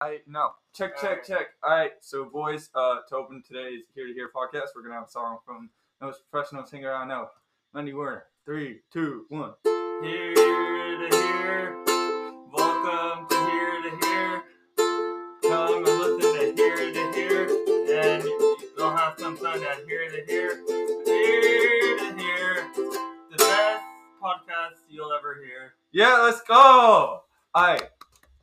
I no. Check, check, check. All right, so boys, uh, to open today's Here to Hear podcast, we're gonna have a song from the most professional singer I know, Wendy Werner. Three, two, one. Here to hear, welcome to Here to Hear. Them to listen to Here to Hear, and you'll have some fun at Here to Hear. Here to Hear, the best podcast you'll ever hear. Yeah, let's go. All right.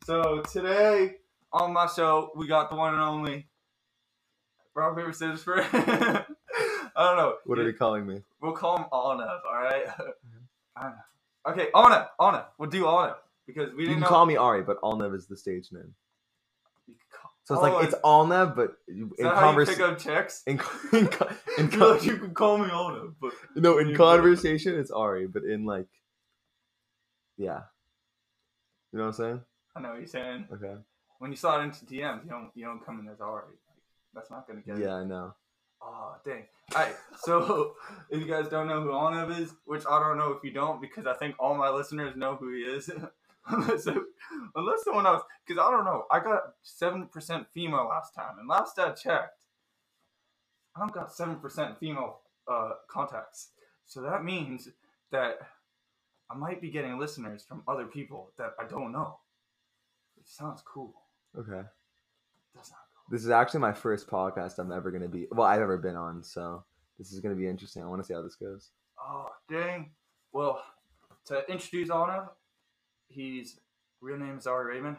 So today on my show, we got the one and only rock paper scissors for. I don't know. What are you calling me? We'll call him Arnav. All right. I don't know. Okay, Arnav. Arnav. We'll do Arnav because we You didn't You can know. call me Ari, but Alnev is the stage name. Call- So it's Oh, like it's Alnev, but in you pick conversation. up chicks? In, in, in you can call me Arnav, but no, in conversation it's Ari, but in like, yeah, you know what I'm saying? I know what you're saying. Okay. When you slide into DMs, you don't you don't come in as Ari. Like, that's not gonna get. it. Yeah, I know. Oh dang! Alright, so if you guys don't know who Arnav is, which I don't know if you don't, because I think all my listeners know who he is, unless unless someone else, because I don't know. I got seven percent female last time, and last I checked, I don't got seven percent female uh, contacts. So that means that I might be getting listeners from other people that I don't know. It sounds cool. Okay. That's not cool. This is actually my first podcast I'm ever gonna be. Well, I've ever been on, so this is gonna be interesting. I want to see how this goes. Oh, dang. Well, to introduce Anna, he's real name is Ari Raymond,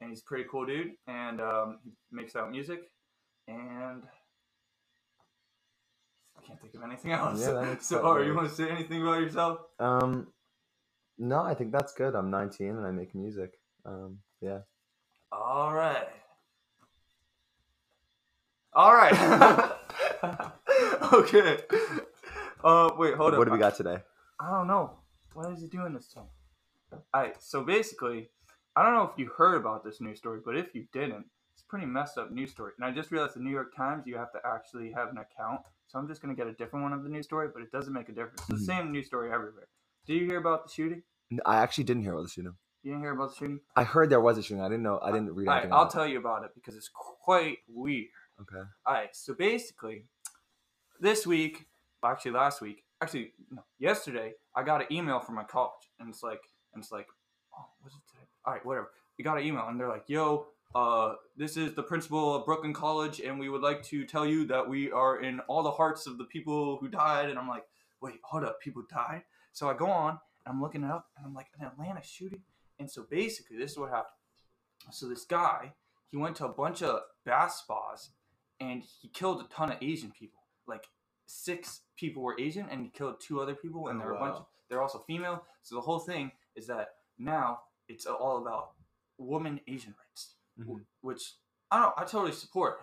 and he's a pretty cool dude, and um, he makes out music, and I can't think of anything else. Yeah, so. Ari, you want to say anything about yourself? Um, no, I think that's good. I'm 19 and I make music. Um, yeah. All right. All right. okay. Uh, wait, hold up. What do we got today? I don't know. Why is he doing this to me? Alright, so basically, I don't know if you heard about this news story, but if you didn't, it's a pretty messed up news story. And I just realized the New York Times, you have to actually have an account. So I'm just going to get a different one of the news story, but it doesn't make a difference. It's the Mhm. same news story everywhere. Did you hear about the shooting? I actually didn't hear about the shooting. You didn't hear about the shooting? I heard there was a shooting. I didn't know. I didn't read Alright. I'll tell you about it because it's quite weird. Okay. Alright, so basically, this week, actually last week, actually no, yesterday, I got an email from my college, and it's like, and it's like, oh, what's it today? Alright, whatever. We got an email, and they're like, yo, uh, this is the principal of Brooklyn College, and we would like to tell you that we are in all the hearts of the people who died. And I'm like, wait, hold up, people died? So I go on, and I'm looking it up, and I'm like, an Atlanta shooting. And so basically, this is what happened. So this guy, he went to a bunch of bath spas and he killed a ton of Asian people. Like six people were Asian, and he killed two other people, and Oh, there were a bunch. wow. They're also female. So the whole thing is that now it's all about woman Asian rights, Mhm. which I don't. I totally support.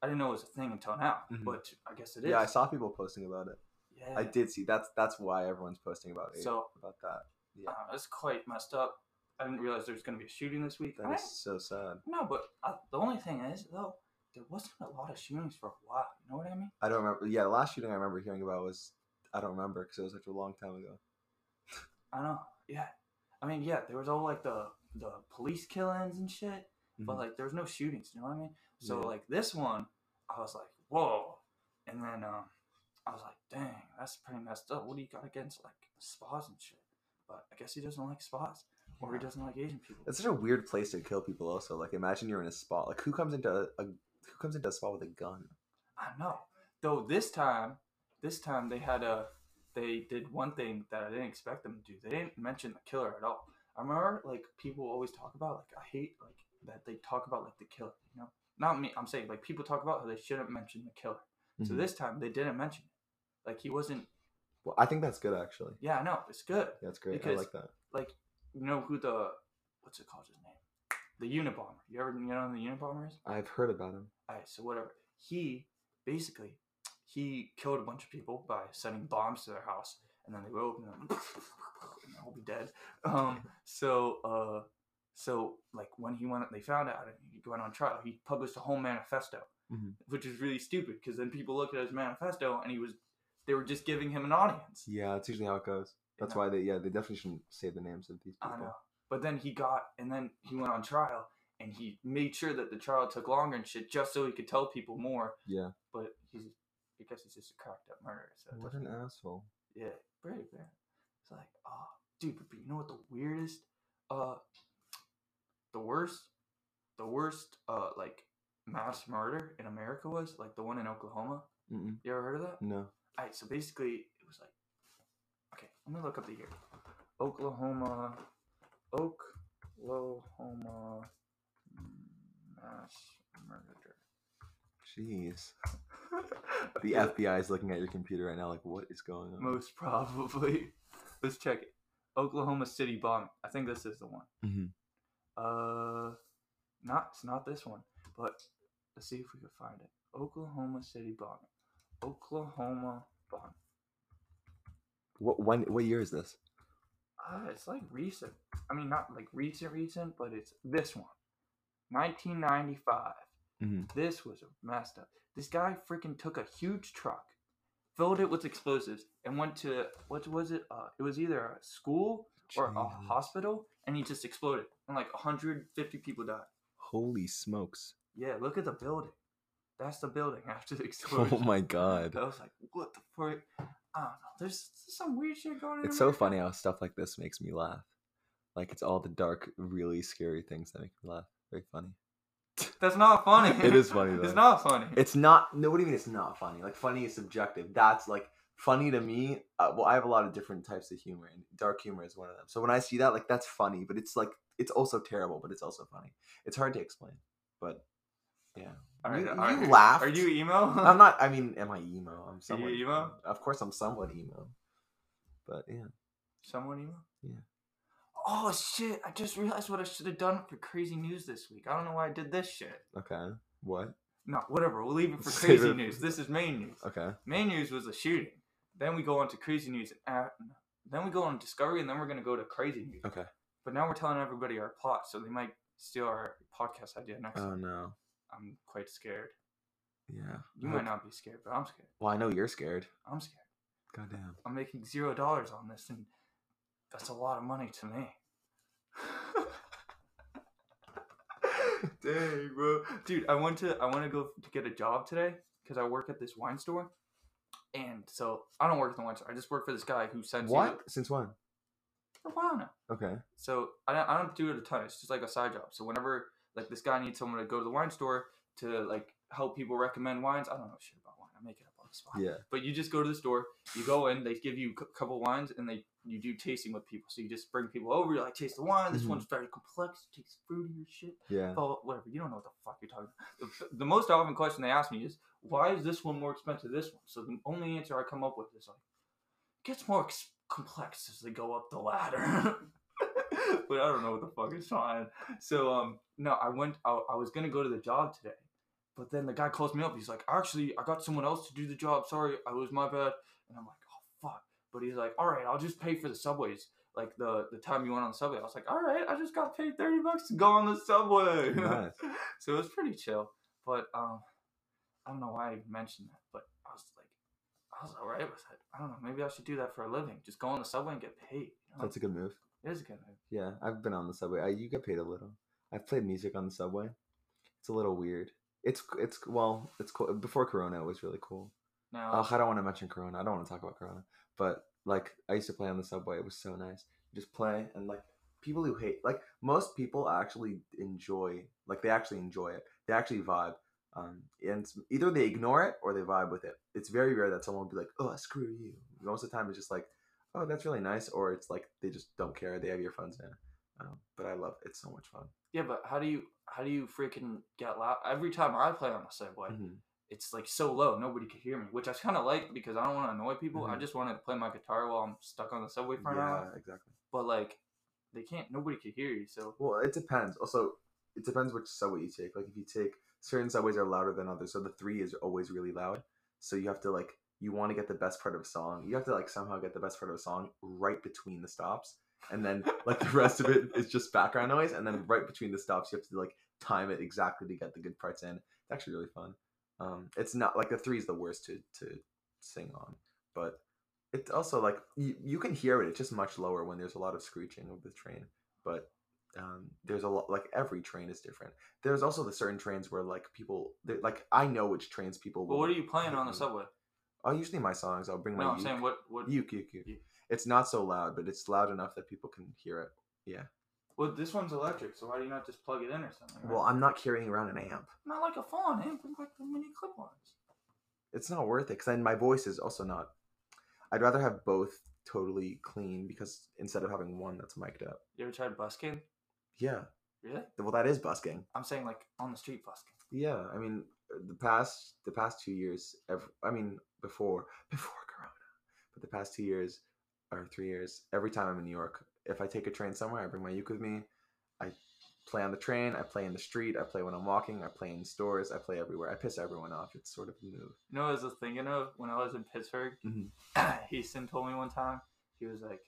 I didn't know it was a thing until now, Mhm. but I guess it is. Yeah, I saw people posting about it. Yeah. I did see. That's that's why everyone's posting about it. So- about that. Yeah. Uh, it's quite messed up. I didn't realize there was going to be a shooting this week. That I- is so sad. no, but I, the only thing is though, there wasn't a lot of shootings for a while. You know what I mean? I don't remember. Yeah, the last shooting I remember hearing about was I don't remember because it was such a long time ago. I know. Yeah. I mean, yeah, there was all like the the police killings and shit, but Mhm. like there was no shootings. You know what I mean? So Yeah. like this one, I was like, whoa, and then um, I was like, dang, that's pretty messed up. What do you got against like spas and shit? But I guess he doesn't like spas, or he doesn't like Asian people. It's such a weird place to kill people. Also, like imagine you're in a spot. Like who comes into a, a who comes into a spa with a gun? I know. Though this time, this time they had a, they did one thing that I didn't expect them to do. They didn't mention the killer at all. I remember like people always talk about like I hate like that they talk about like the killer. You know, not me. I'm saying like people talk about how they shouldn't mention the killer. So Mhm. this time they didn't mention it. Like he wasn't. Well, I think that's good actually. Yeah, I know it's good. That's great. Because- I like that. Like you know who the what's it called his name? The Unabomber. You ever you know who the Unabomber is? I've heard about him. Alright, so whatever. He basically he killed a bunch of people by sending bombs to their house, and then they would open them, and they'll be dead. Um, so uh, so like when he went, they found out and he went on trial. He published a whole manifesto, Mhm. which is really stupid because then people looked at his manifesto and he was they were just giving him an audience. Yeah, that's usually how it goes. That's why they yeah they definitely shouldn't say the names of these people. I know. But then he got, and then he went on trial, and he made sure that the trial took longer and shit just so he could tell people more. Yeah. But he's, I guess he's just a cracked up murderer. So What an asshole. yeah, very bad. It's like, oh, dude, but you know what the weirdest, uh, the worst, the worst, uh, like mass murder in America was like the one in Oklahoma. Mm-mm. You ever heard of that? No. Alright, so basically it was like, let me look up the year. Oklahoma, Oklahoma mass murder. Jeez. The FBI is looking at your computer right now, like, what is going on? Most probably. Let's check it. Oklahoma City bombing. I think this is the one. Mhm. Uh, not it's not this one, but let's see if we can find it. Oklahoma City bombing. Oklahoma bombing. What when? What year is this? Uh, it's like recent. I mean, not like recent, recent, but it's this one. 1995. Mhm. This was messed up. This guy freaking took a huge truck, filled it with explosives, and went to what was it? Uh, it was either a school or a hospital, and he just exploded, and like 150 people died. Holy smokes! Yeah, look at the building. That's the building after the explosion. Oh my god! I was like, what the frick? I don't know. There's some weird shit going on. It's so funny how stuff like this makes me laugh. Like it's all the dark, really scary things that make me laugh. Very funny. That's not funny. It is funny though. It's not funny. It's not. No, what do you mean it's not funny? Like funny is subjective. That's like funny to me. Uh, well, I have a lot of different types of humor, and dark humor is one of them. So when I see that, like that's funny, but it's like it's also terrible, but it's also funny. It's hard to explain, but yeah. Right, you, you laughed. Are you emo? I'm not. I mean, am I emo? I'm somewhat emo? Of course, I'm somewhat emo. But yeah. Someone emo? Yeah. Oh shit! I just realized what I should have done for crazy news this week. I don't know why I did this shit. Okay. What? No, whatever. We'll leave it for crazy news. This is main news. Okay. Main news was a shooting. Then we go on to crazy news. And, uh, then we go on discovery, and then we're gonna go to crazy news. Okay. But now we're telling everybody our plot, so they might steal our podcast idea next. Oh time. no. I'm quite scared. Yeah. You I might hope- not be scared, but I'm scared. Well, I know you're scared. I'm scared. Goddamn. I'm making zero dollars on this, and that's a lot of money to me. Dang, bro, dude, I want to I want to go to get a job today because I work at this wine store, and so I don't work at the wine store. I just work for this guy who sends you What? Since when? for a while now. Okay. So I don't, I don't do it a ton. It's just like a side job. So whenever like this guy needs someone to go to the wine store to like help people recommend wines, I don't know shit about wine. I make it up on the spot. Yeah. But you just go to the store, you go in, they give you a couple wines, and they you do tasting with people. So you just bring people over, you're like, taste the wine. This Mhm. one's very complex, it tastes fruity or shit. Yeah. Oh, whatever. You don't know what the fuck you're talking about. The, the most often question they ask me is, why is this one more expensive than this one? So the only answer I come up with is like, it gets more ex- complex as they go up the ladder. but I don't know what the fuck is fine. So um, no, I went. I, I was gonna go to the job today, but then the guy calls me up. He's like, actually, I got someone else to do the job. Sorry, I was my bad. And I'm like, oh fuck. But he's like, all right, I'll just pay for the subways. Like the the time you went on the subway, I was like, all right, I just got paid thirty bucks to go on the subway. Nice. so it was pretty chill. But um, I don't know why I mentioned that. But I was like, I was alright with it. I don't know. Maybe I should do that for a living. Just go on the subway and get paid. You know? That's a good move. It is a good move. Yeah, I've been on the subway. I, you get paid a little. I've played music on the subway. It's a little weird. It's it's well, it's cool. Before Corona, it was really cool. Now, Oh, I don't want to mention Corona. I don't want to talk about Corona. But like, I used to play on the subway. It was so nice. Just play and like people who hate like most people actually enjoy like they actually enjoy it. They actually vibe. Um, and either they ignore it or they vibe with it. It's very rare that someone will be like, "Oh, screw you." Most of the time, it's just like, "Oh, that's really nice," or it's like they just don't care. They have earphones in. Um, but I love it. It's so much fun. yeah, but how do you how do you freaking get loud? Every time I play on the subway, Mhm. it's like so low, nobody could hear me, which I kind of like because I don't want to annoy people. I Mhm. just want to play my guitar while I'm stuck on the subway for an hour. Yeah, exactly. But like, they can't. Nobody could hear you. So Well, it depends. Also, it depends which subway you take. Like if you take certain subways are louder than others, so the three is always really loud. So you have to like you want to get the best part of a song. You have to like somehow get the best part of a song right between the stops, and then like the rest of it is just background noise. And then right between the stops, you have to like time it exactly to get the good parts in. It's actually really fun. Um, it's not like the three is the worst to to sing on, but it's also like you, you can hear it. It's just much lower when there's a lot of screeching of the train. But um, there's a lot like every train is different. There's also the certain trains where like people like I know which trains people. But what are you playing on the subway? Oh, usually my songs. I'll bring my No, I'm saying what what uke, uke, uke. Uke. It's not so loud, but it's loud enough that people can hear it. Yeah. Well, this one's electric, so why do you not just plug it in or something? right? Well, I'm not carrying around an amp. not like a phone amp, like the mini clip-ons. It's not worth it because then my voice is also not. I'd rather have both totally clean because instead of having one that's mic'd up. You ever tried busking? Yeah. Really? Well, that is busking. I'm saying like on the street busking. Yeah, I mean the past the past two years. Ev I mean before before Corona, but the past two years or three years. Every time I'm in New York, if I take a train somewhere, I bring my uke with me. I play on the train. I play in the street. I play when I'm walking. I play in stores. I play everywhere. I piss everyone off. It's sort of a move. You know what I was thinking of when I was in Pittsburgh? Mhm. Houston told me one time, he was like,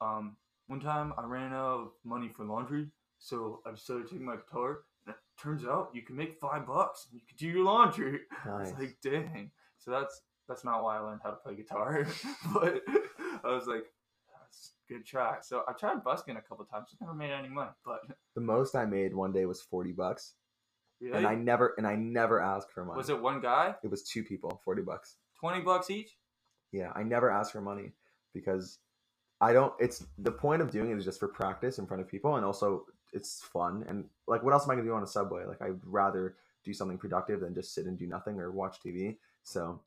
um, one time I ran out of money for laundry, so I decided to take my guitar. Turns out you can make five bucks and you can do your laundry. I was Nice. like, dang. So that's that's not why I learned how to play guitar, but I was like, that's a good try. So I tried busking a couple times, I never made any money, but The most I made one day was forty bucks, really, and I never and I never asked for money. was it one guy, It was two people, forty bucks. twenty bucks each? Yeah, I never asked for money because I don't. It's the point of doing it is just for practice in front of people, and also it's fun. And like, what else am I gonna do on a subway? Like, I'd rather do something productive than just sit and do nothing or watch TV. So,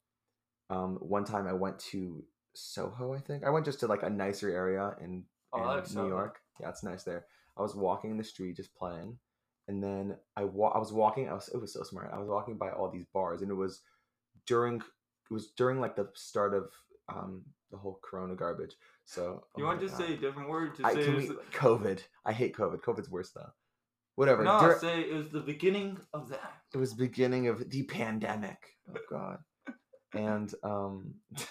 um, one time I went to Soho. I think I went just to like a nicer area in, Oh, in like New Soho. York. Yeah, it's nice there. I was walking in the street just playing, and then I wa- I was walking. I was it was so smart. I was walking by all these bars, and it was during it was during like the start of um the whole Corona garbage. So You oh want to God. say a different word? Just I, say it we, was COVID. I hate COVID. COVID's worse though. Whatever. no, Dur- say it was the beginning of that. it was beginning of the pandemic. Oh God. and um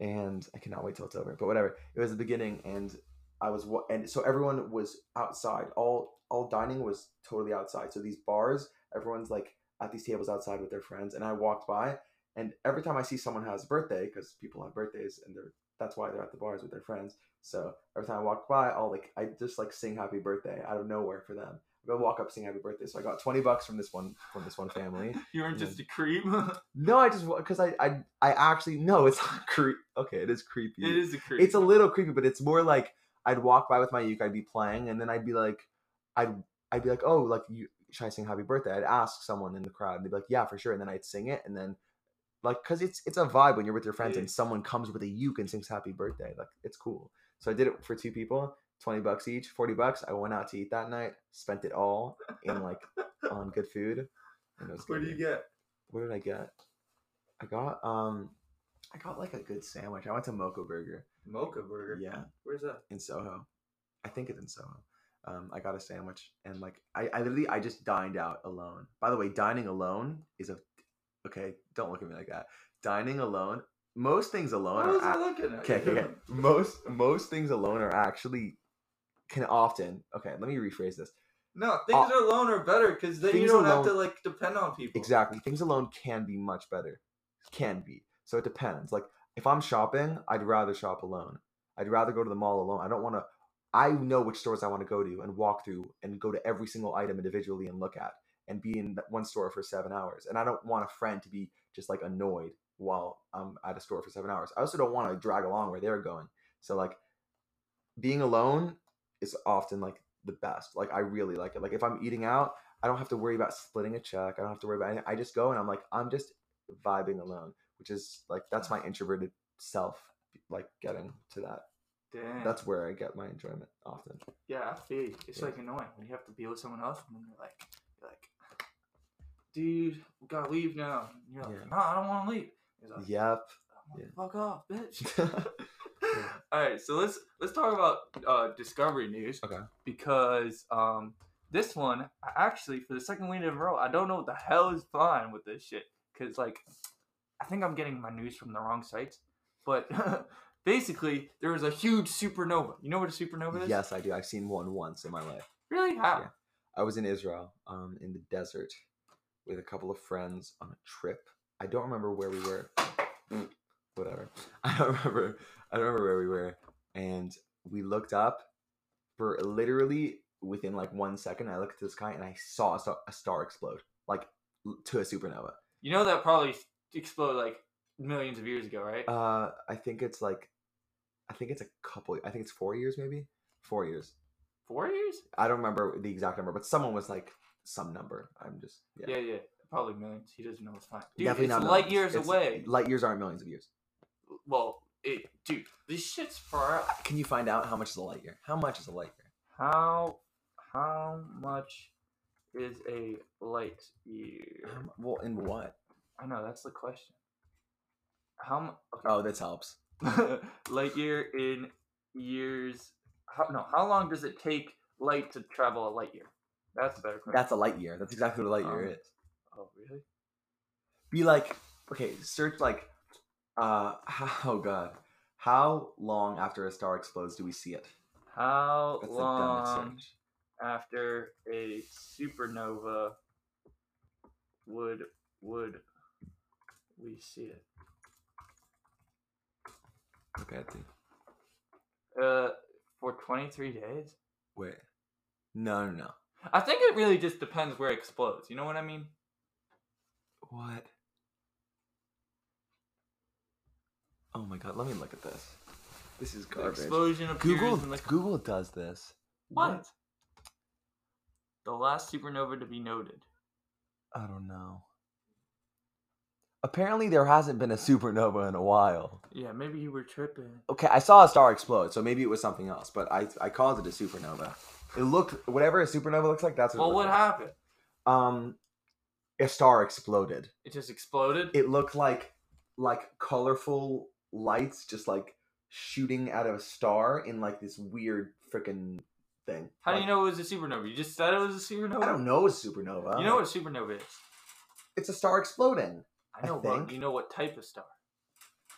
and I cannot wait till it's over. But whatever. It was the beginning, and I was wa- and so everyone was outside. All all dining was totally outside. So these bars, everyone's like at these tables outside with their friends, and I walked by, and every time I see someone has a birthday, because people have birthdays, and they're that's why they're at the bars with their friends. So every time I walk by, I'll like I just like sing happy birthday out of nowhere for them. I go walk up, sing happy birthday. So I got twenty bucks from this one from this one family. You weren't just a creep. No, I just because I, I I actually no, it's not creepy. Okay, it is creepy. it is a creep. It's a little creepy, but it's more like I'd walk by with my uke, I'd be playing, and then I'd be like, I'd I'd be like, oh, like you should I sing Happy Birthday? I'd ask someone in the crowd, and they'd be like, yeah, for sure, and then I'd sing it, and then like, cause it's it's a vibe when you're with your friends and someone comes with a uke and sings Happy Birthday, like it's cool. So I did it for two people, twenty bucks each, forty bucks. I went out to eat that night, spent it all in like on good food. And it was what do you get? What did I get? I got um, I got like a good sandwich. I went to Mocha Burger. Mocha burger. Yeah, Where's that? in Soho. I think it's in Soho. Um, I got a sandwich and like I, I literally I just dined out alone. By the way, dining alone is a okay. Don't look at me like that. Dining alone. Most things alone What was are I looking at? okay, okay, okay. Most most things alone are actually can often okay. Let me rephrase this. No, uh, things are alone are better because then you don't have to like depend on people. Exactly. Things alone can be much better. Can be. So it depends. Like if I'm shopping, I'd rather shop alone. I'd rather go to the mall alone. I don't want to I know which stores I want to go to and walk through and go to every single item individually and look at and be in that one store for 7 hours. And I don't want a friend to be just like annoyed while I'm at a store for 7 hours. I also don't want to drag along where they're going. So like being alone is often like the best. Like I really like it. Like if I'm eating out, I don't have to worry about splitting a check. I don't have to worry about anything. I just go and I'm like, I'm just vibing alone, which is like that's my introverted self, like getting to that. Damn. That's where I get my enjoyment often. yeah. I feel you. It's Yeah. like annoying when you have to be with someone else and then you're like, you're like, dude, we gotta leave now. And you're like, Yeah. no, I don't want to leave. He's like, Yep. "Oh, Yeah. fuck off, bitch. All right, so let's let's talk about uh, discovery news. Okay. Because um, this one, I actually for the second week in a row, I don't know what the hell is flying with this shit. Cause like, I think I'm getting my news from the wrong sites. But basically, there was a huge supernova. You know what a supernova is? yes, I do. I've seen one once in my life. Really? How? Yeah. I was in Israel, um, in the desert, with a couple of friends on a trip. I don't remember where we were. Whatever. I don't remember. I don't remember where we were. And we looked up, for literally within like one second, I looked at the sky and I saw a star, a star explode, like to a supernova. You know that probably exploded like millions of years ago, right? Uh, I think it's like, I think it's a couple. I think it's four years, maybe four years. Four years? I don't remember the exact number, but someone was like some number. I'm just yeah. Yeah, yeah, probably millions. He doesn't know his time. Dude, Definitely it's not light millions. years It's- away. Light years aren't millions of years. well, it, dude, this shit's far out. Can you find out how much is a light year? How much is a light year? How how much is a light year? How mu- well, in what? I know that's the question. How mu- Oh, this helps. light year in years? How, no, how long does it take light to travel a light year? That's a better question. That's a light year. That's exactly what a light year Um, is. oh really? Be like, okay, search like, uh, how, oh god, how long after a star explodes do we see it? How That's long after a supernova would would we see it? Okay. Uh, for twenty three days. Wait. No, no, no. I think it really just depends where it explodes. You know what I mean? What? Oh my god, let me look at this. This is The garbage. explosion appears Google the Google does this. what? The last supernova to be noted. I don't know. Apparently there hasn't been a supernova in a while. Yeah, maybe you were tripping. Okay, I saw a star explode, so maybe it was something else, but I I called it a supernova. It looked whatever a supernova looks like, that's what Well, it what like. happened? Um a star exploded. It just exploded. It looked like like colorful lights just like shooting out of a star in like this weird freaking thing. How do you know it was a supernova? You just said it was a supernova. I don't know a supernova. You know what a supernova is? It's a star exploding. I I know, but you know what type of star?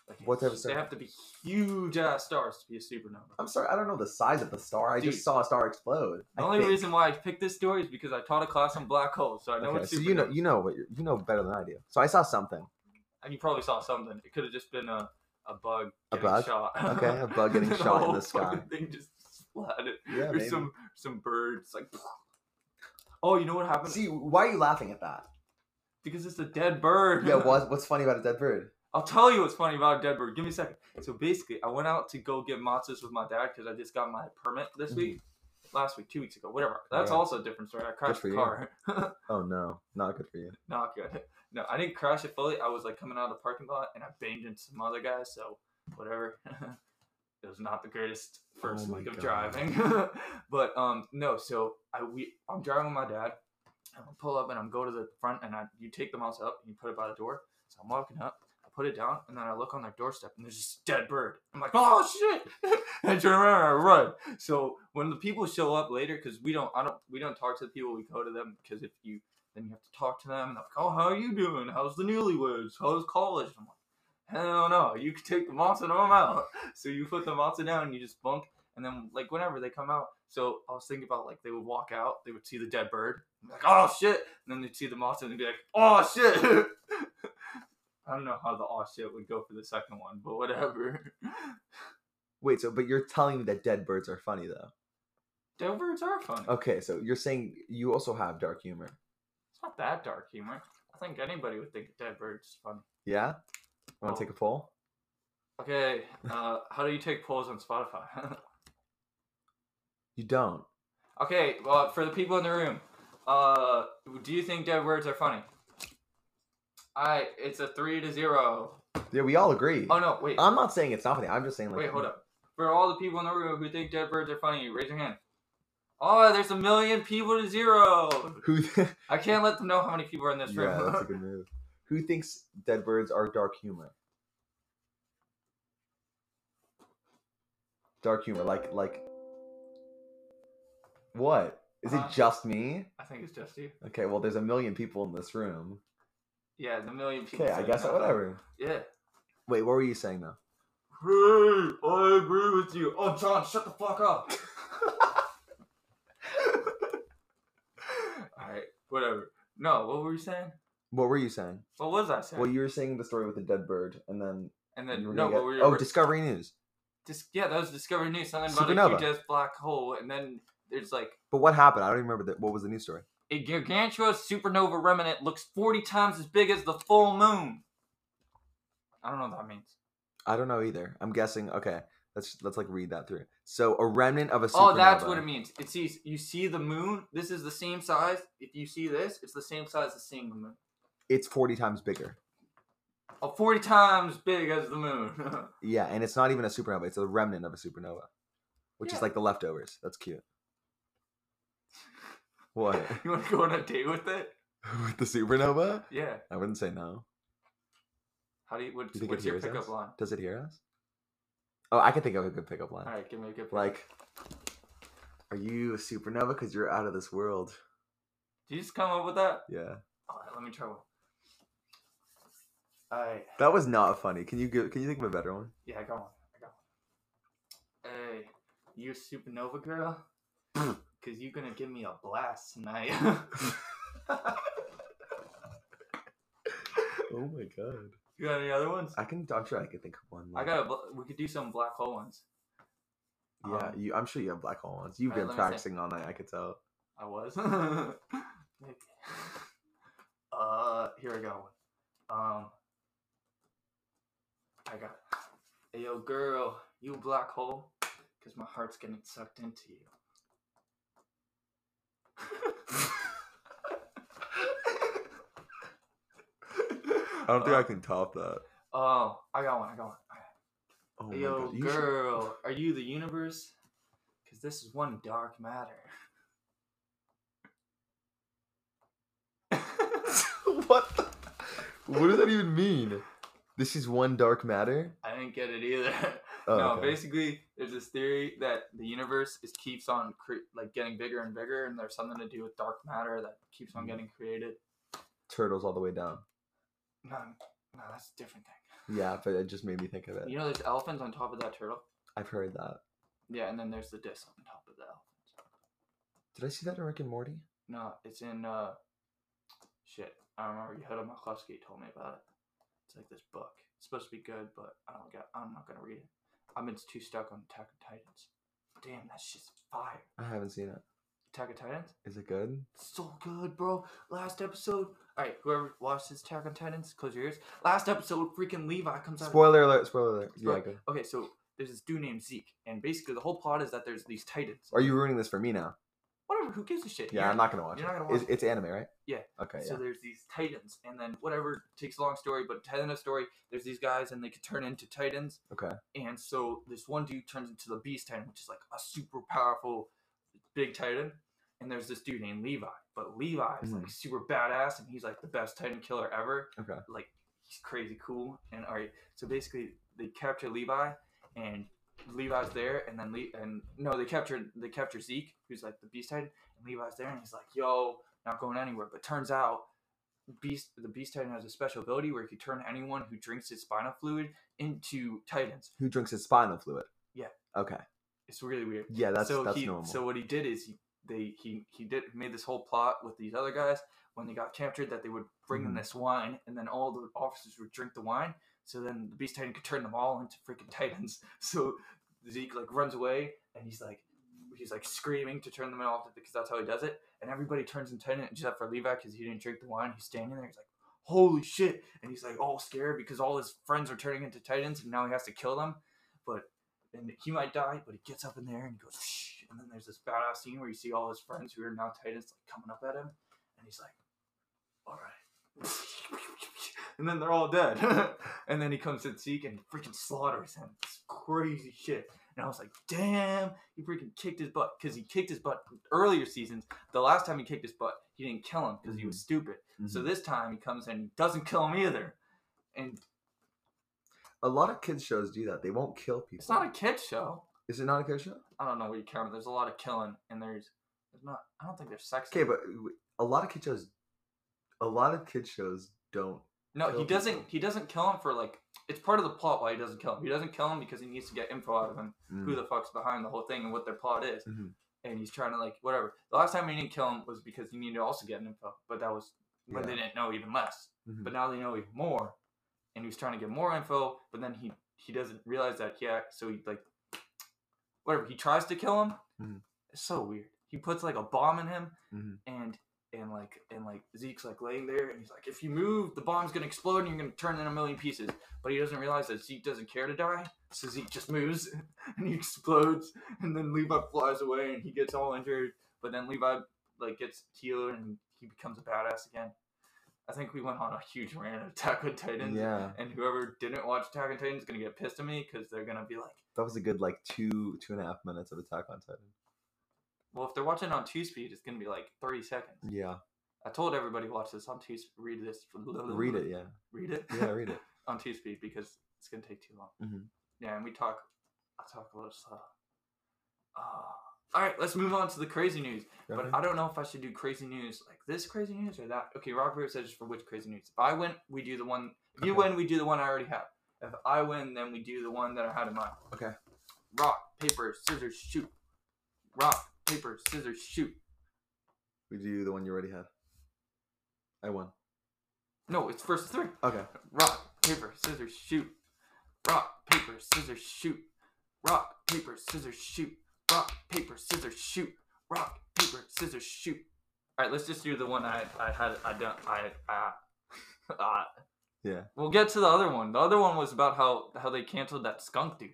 Like, What type of star? They have to be huge ass stars to be a supernova. I'm sorry, I don't know the size of the star. I Dude. just saw a star explode. The I only think. reason why I picked this story is because I taught a class on black holes, so I know okay, what so you know you know what you know better than I do. So I saw something. and you probably saw something. It could have just been a, a bug A bug? shot. Okay, a bug getting shot in the sky. Thing just splatted. Yeah, or maybe. some some birds like. Oh, you know what happened? See, why are you laughing at that? because it's a dead bird. Yeah, what, what's funny about a dead bird? I'll tell you what's funny about a dead bird. Give me a second. So basically, I went out to go get matzahs with my dad because I just got my permit this Mhm. week, last week, two weeks ago, whatever. That's Right. also a different story. I crashed for the you. car. Oh no, not good for you. Not good. No, I didn't crash it fully. I was like coming out of the parking lot and I banged into some other guys. So whatever. it was not the greatest first Oh my week of God. driving. but um no, so I we I'm driving with my dad. I pull up and I'm go to the front and I you take the mouse up and you put it by the door. So I'm walking up. Put it down and then I look on their doorstep and there's this dead bird. I'm like, oh shit! and I turn around and I run. So when the people show up later, because we don't, I don't, we don't talk to the people. We go to them because if you then you have to talk to them and they're like, oh, how are you doing? How's the newlyweds? How's college? I'm like, hell no, you can take the matzo and I'm out. So you put the matzo down and you just bunk. And then like whenever they come out, so I was thinking about like they would walk out, they would see the dead bird, I'm like oh shit, and then they'd see the matzo and they'd be like oh shit. I don't know how the oh shit would go for the second one, but whatever. Wait, so but you're telling me that dead birds are funny though? dead birds are funny. Okay, so you're saying you also have dark humor. It's not that dark humor. I think anybody would think dead bird's is funny. Yeah. Want Oh. to take a poll? Okay, uh, how do you take polls on Spotify? You don't. okay, well, for the people in the room, uh, do you think dead birds are funny? Alright, it's a three to zero. Yeah, we all agree. Oh no, wait, I'm not saying it's not funny. I'm just saying like. wait, hold up. For all the people in the room who think dead birds are funny, raise your hand. Oh, there's a million people to zero. Who? I can't let them know how many people are in this room. yeah, that's a good move. Who thinks dead birds are dark humor? Dark humor, like like. What? Is Uh, it just me? I think it's just you. Okay, well, there's a million people in this room. Yeah, the million people. Okay, I guess that. whatever. Yeah. Wait, what were you saying though? Hey, I agree with you. Oh, John, shut the fuck up. Alright, whatever. No, what were you saying? What were you saying? What was I saying? Well, you were saying the story with the dead bird, and then and then, no, get- were you oh, Discovery News. Dis- yeah, that was Discovery News. Something about a Supernova. huge black hole, and then there's like But what happened? I don't even remember that. What was the news story? a gargantuan supernova remnant looks 40 times as big as the full moon. I don't know what that means. I don't know either. I'm guessing. Okay, let's let's like read that through. So a remnant of a oh, supernova. Oh, that's what it means. It sees you see the moon. This is the same size. If you see this, it's the same size as seeing the moon. It's 40 times bigger. Oh, 40 times big as the moon. Yeah, and it's not even a supernova. It's a remnant of a supernova, which Yeah. is like the leftovers. That's cute. What you want to go on a date with it? with the supernova? Yeah. I wouldn't say no. How do you? What's, You think what's it your hears pickup us? line? Does it hear us? Oh, I can think of a good pickup line. All right, give me a good. Pickup. Like, are you a supernova? Because you're out of this world. did you just come up with that? Yeah, All right, let me try one. All right. that was not funny. Can you give, Can you think of a better one? Yeah, I got one. I got one. Hey, you a supernova girl? Cause you gonna give me a blast tonight. Oh my god. you got any other ones? I can. I'm sure I could think of one. I got. A, bl- we could do some black hole ones. Yeah, um, you. I'm sure you have black hole ones. You've been practicing all night. I could tell. I was. Uh, here I got one. Um, I got. Hey, yo, girl, you black hole? Cause my heart's getting sucked into you. I don't think Uh, I can top that. Oh, I got one. I got one. Oh yo, god. You should- girl, are you the universe? Because this is one dark matter. what? The... What does that even mean? This is one dark matter. I didn't get it either. Oh, no, okay. basically, there's this theory that the universe is keeps on cre- like getting bigger and bigger, and there's something to do with dark matter that keeps on Mhm. getting created. Turtles all the way down. No, no, that's a different thing. Yeah, but it just made me think of it. You know, there's elephants on top of that turtle. I've heard that. Yeah, and then there's the disc on top of the elephants. Did I see that in Rick and Morty? No, it's in uh, shit. I remember Yehuda McCluskey told me about it. It's like this book. It's supposed to be good, but I don't get. I'm not gonna read it. I've been too stuck on Attack of Titans. Damn, that shit's fire. I haven't seen it. Attack of Titans, Is it good? so good, bro. Last episode. All right, whoever watches Attack on Titans, close your ears. Last episode, freaking Levi comes out. Spoiler alert! Spoiler alert! Yeah, Spoil- good. Okay, so there's this dude named Zeke, and basically the whole plot is that there's these Titans. Are you ruining this for me now? Whatever. Who gives a shit? Yeah, You're- I'm not gonna watch you're it. not gonna It's, watch it's anime, right? Yeah. Okay. So Yeah. there's these titans, and then whatever takes a long story, but end the story, there's these guys, and they could turn into titans. Okay. And so this one dude turns into the Beast Titan, which is like a super powerful big titan. And there's this dude named Levi, but Levi is like mm-hmm. super badass, and he's like the best Titan killer ever. Okay. Like he's crazy cool. And all right, so basically they capture Levi, and Levi's there, and then Le- and no, they capture they capture Zeke, who's like the Beast Titan, and Levi's there, and he's like, "Yo, not going anywhere." But turns out, Beast the Beast Titan has a special ability where he can turn anyone who drinks his spinal fluid into Titans. Who drinks his spinal fluid? Yeah. Okay. It's really weird. Yeah, that's so that's he, normal. So what he did is he they he he did made this whole plot with these other guys when they got captured that they would bring them Mhm. this wine and then all the officers would drink the wine so then the Beast Titan could turn them all into freaking Titans. So Zeke like runs away and he's like he's like screaming to turn them off because that's how he does it and everybody turns into Titan except for Levi because he didn't drink the wine. He's standing there. He's like holy shit and he's like all scared because all his friends are turning into Titans and now he has to kill them. But and he might die, but he gets up in there and he goes, Shh, and then there's this badass scene where you see all his friends who are now Titans like coming up at him, and he's like, "All right," and then they're all dead, and then he comes to Zeke and freaking slaughters him. It's crazy shit. And I was like, "Damn!" He freaking kicked his butt because he kicked his butt earlier seasons. The last time he kicked his butt, he didn't kill him because he was stupid. So Mhm. this time he comes in and he doesn't kill him either. And a lot of kids shows do that. They won't kill people. it's not a kid show. Is it not a kid show? I don't know what you count. There's a lot of killing, and there's there's not. I don't think there's sex. Okay, but a lot of kid shows, a lot of kid shows don't. no, he doesn't. people. He doesn't kill him for like. It's part of the plot why he doesn't kill him. He doesn't kill him because he needs to get info out of him, who Mm. the fuck's behind the whole thing and what their plot is. Mhm. And he's trying to like whatever. The last time he didn't kill him was because he needed to also get info, but that was when they didn't know even less. Mhm. But now they know even more, and he was trying to get more info. But then he he doesn't realize that yeah. So he like whatever. He tries to kill him. Mhm. It's so weird. He puts like a bomb in him, Mhm. and and like and like Zeke's like laying there, and he's like, if you move, the bomb's gonna explode, and you're gonna turn in a million pieces. But he doesn't realize that Zeke doesn't care to die, so Zeke just moves, and he explodes, and then Levi flies away, and he gets all injured. But then Levi like gets healed, and he becomes a badass again. I think we went on a huge rant of Attack on Titans. Yeah, And whoever didn't watch Attack on Titan is gonna get pissed at me because they're gonna be like, that was a good like two two and a half minutes of Attack on Titan. Well, if they're watching on two speed, it's gonna be like thirty seconds. Yeah, I told everybody watch this on two. Read this. read it. Yeah, Read it. yeah, read it. on two speed because it's gonna take too long. Mhm. Yeah, and we talk. I talk a little slow. Uh, all right, let's move on to the crazy news. But. I don't know if I should do crazy news like this crazy news or that. Okay, rock paper scissors for which crazy news? If I win, we do the one. If you Okay. win, we do the one I already have. If I win, then we do the one that I had in mind. Okay. Rock paper scissors shoot. Rock paper scissors shoot. We do the one you already had. I won. No, it's first three. Okay. Rock, paper, scissors, shoot. Rock, paper, scissors, shoot. Rock, paper, scissors, shoot. Rock, paper, scissors, shoot. Rock, paper, scissors, shoot. All right, let's just do the one I I had I done I uh, uh Yeah. We'll get to the other one. The other one was about how how they canceled that skunk dude.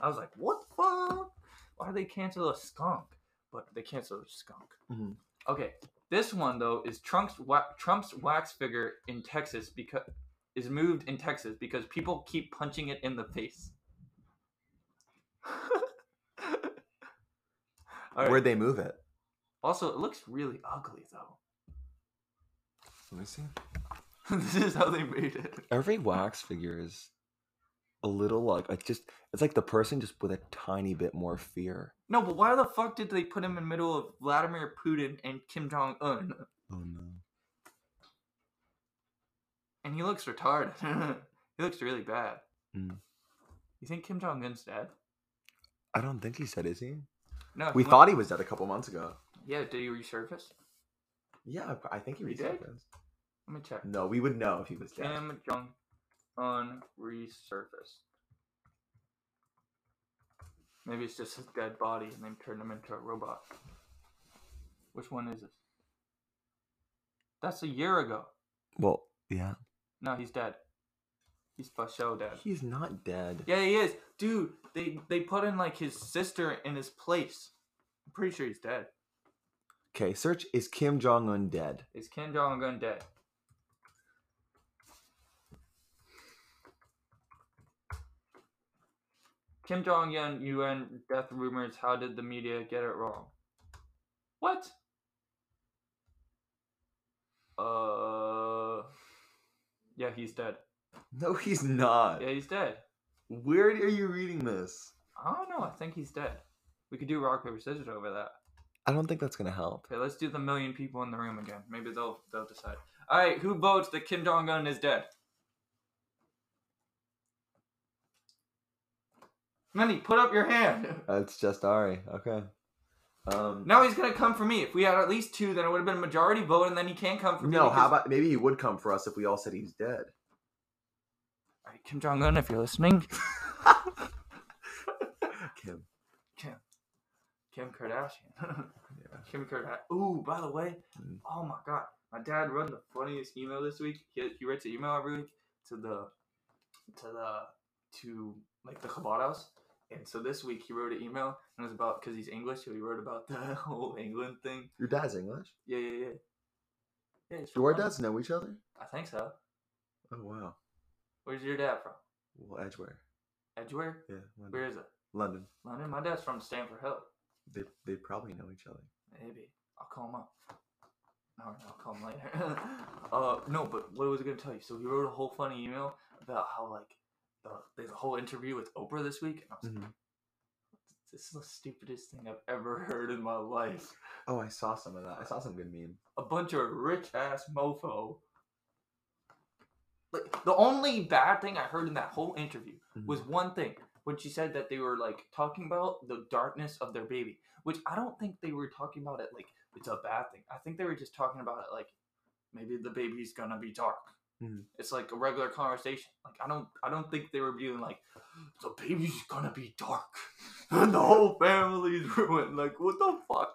I was like, what the fuck? Why did they cancel a skunk? But they canceled skunk. Mhm. Okay, this one though is Trump's wa- Trump's wax figure in Texas because is moved in Texas because people keep punching it in the face. Right. Where'd they move it? Also, it looks really ugly though. Let me see. this is how they made it. Every wax figure is a little like like just it's like the person just with a tiny bit more fear. No, but why the fuck did they put him in the middle of Vladimir Putin and Kim Jong Un? Oh no. And he looks retarded. he looks really bad. Mm. You think Kim Jong Un's dead? I don't think he's dead, is he? No. We he thought he was dead a couple months ago. Yeah. Did he resurface? Yeah, I think he He did? resurfaced. Let me check. No, we would know if he was dead. Kim Jong Un resurfaced. Maybe it's just his dead body and they turned him into a robot. Which one is this? That's a year ago. Well, yeah. No, he's dead. He's for sure dead. He's not dead. Yeah, he is. Dude, they they put in like his sister in his place. I'm pretty sure he's dead. Okay, search is Kim Jong Un dead? Is Kim Jong Un dead? Kim Jong Un UN death rumors. How did the media get it wrong? What? Uh. Yeah, he's dead. No, he's not. Yeah, he's dead. Where are you reading this? I don't know. I think he's dead. We could do rock paper scissors over that. I don't think that's gonna help. Okay, let's do the million people in the room again. Maybe they'll they'll decide. All right, who votes that Kim Jong Un is dead? Money, put up your hand. That's just Ari. Okay. Um. Now he's gonna come for me. If we had at least two, then it would have been a majority vote, and then he can't come for me. No, how about maybe he would come for us if we all said he's dead. All right, Kim Jong Un, if you're listening, Kim. Kim, Kim Kardashian, Yeah. Kim Kardashian. Ooh, by the way, Mm. oh my god, my dad wrote the funniest email this week. He, he writes an email every week to the to the to like the Chabad house. And so this week he wrote an email and it was about because he's English, so he wrote about the whole England thing. Your dad's English. Yeah, yeah, yeah. Yeah, Do our dads know each other? I think so. Oh wow. Where's your dad from? Well, Edgware. Edgware? Yeah. London. Where is it? London. London. My dad's from Stamford Hill. They they probably know each other. Maybe. I'll call him up. No, no, I'll call him later. uh, no, but what was I gonna tell you? So he wrote a whole funny email about how like the, there's a whole interview with Oprah this week, and I was like, Mhm. this is the stupidest thing I've ever heard in my life. Oh, I saw some of that. I saw some good meme. A bunch of rich ass mofo. Like the only bad thing I heard in that whole interview Mhm. was one thing when she said that they were like talking about the darkness of their baby, which I don't think they were talking about it like it's a bad thing. I think they were just talking about it like maybe the baby's gonna be dark. Mhm. It's like a regular conversation. Like I don't I don't think they were being like the baby's gonna be dark. and the whole family's ruined. Like, what the fuck?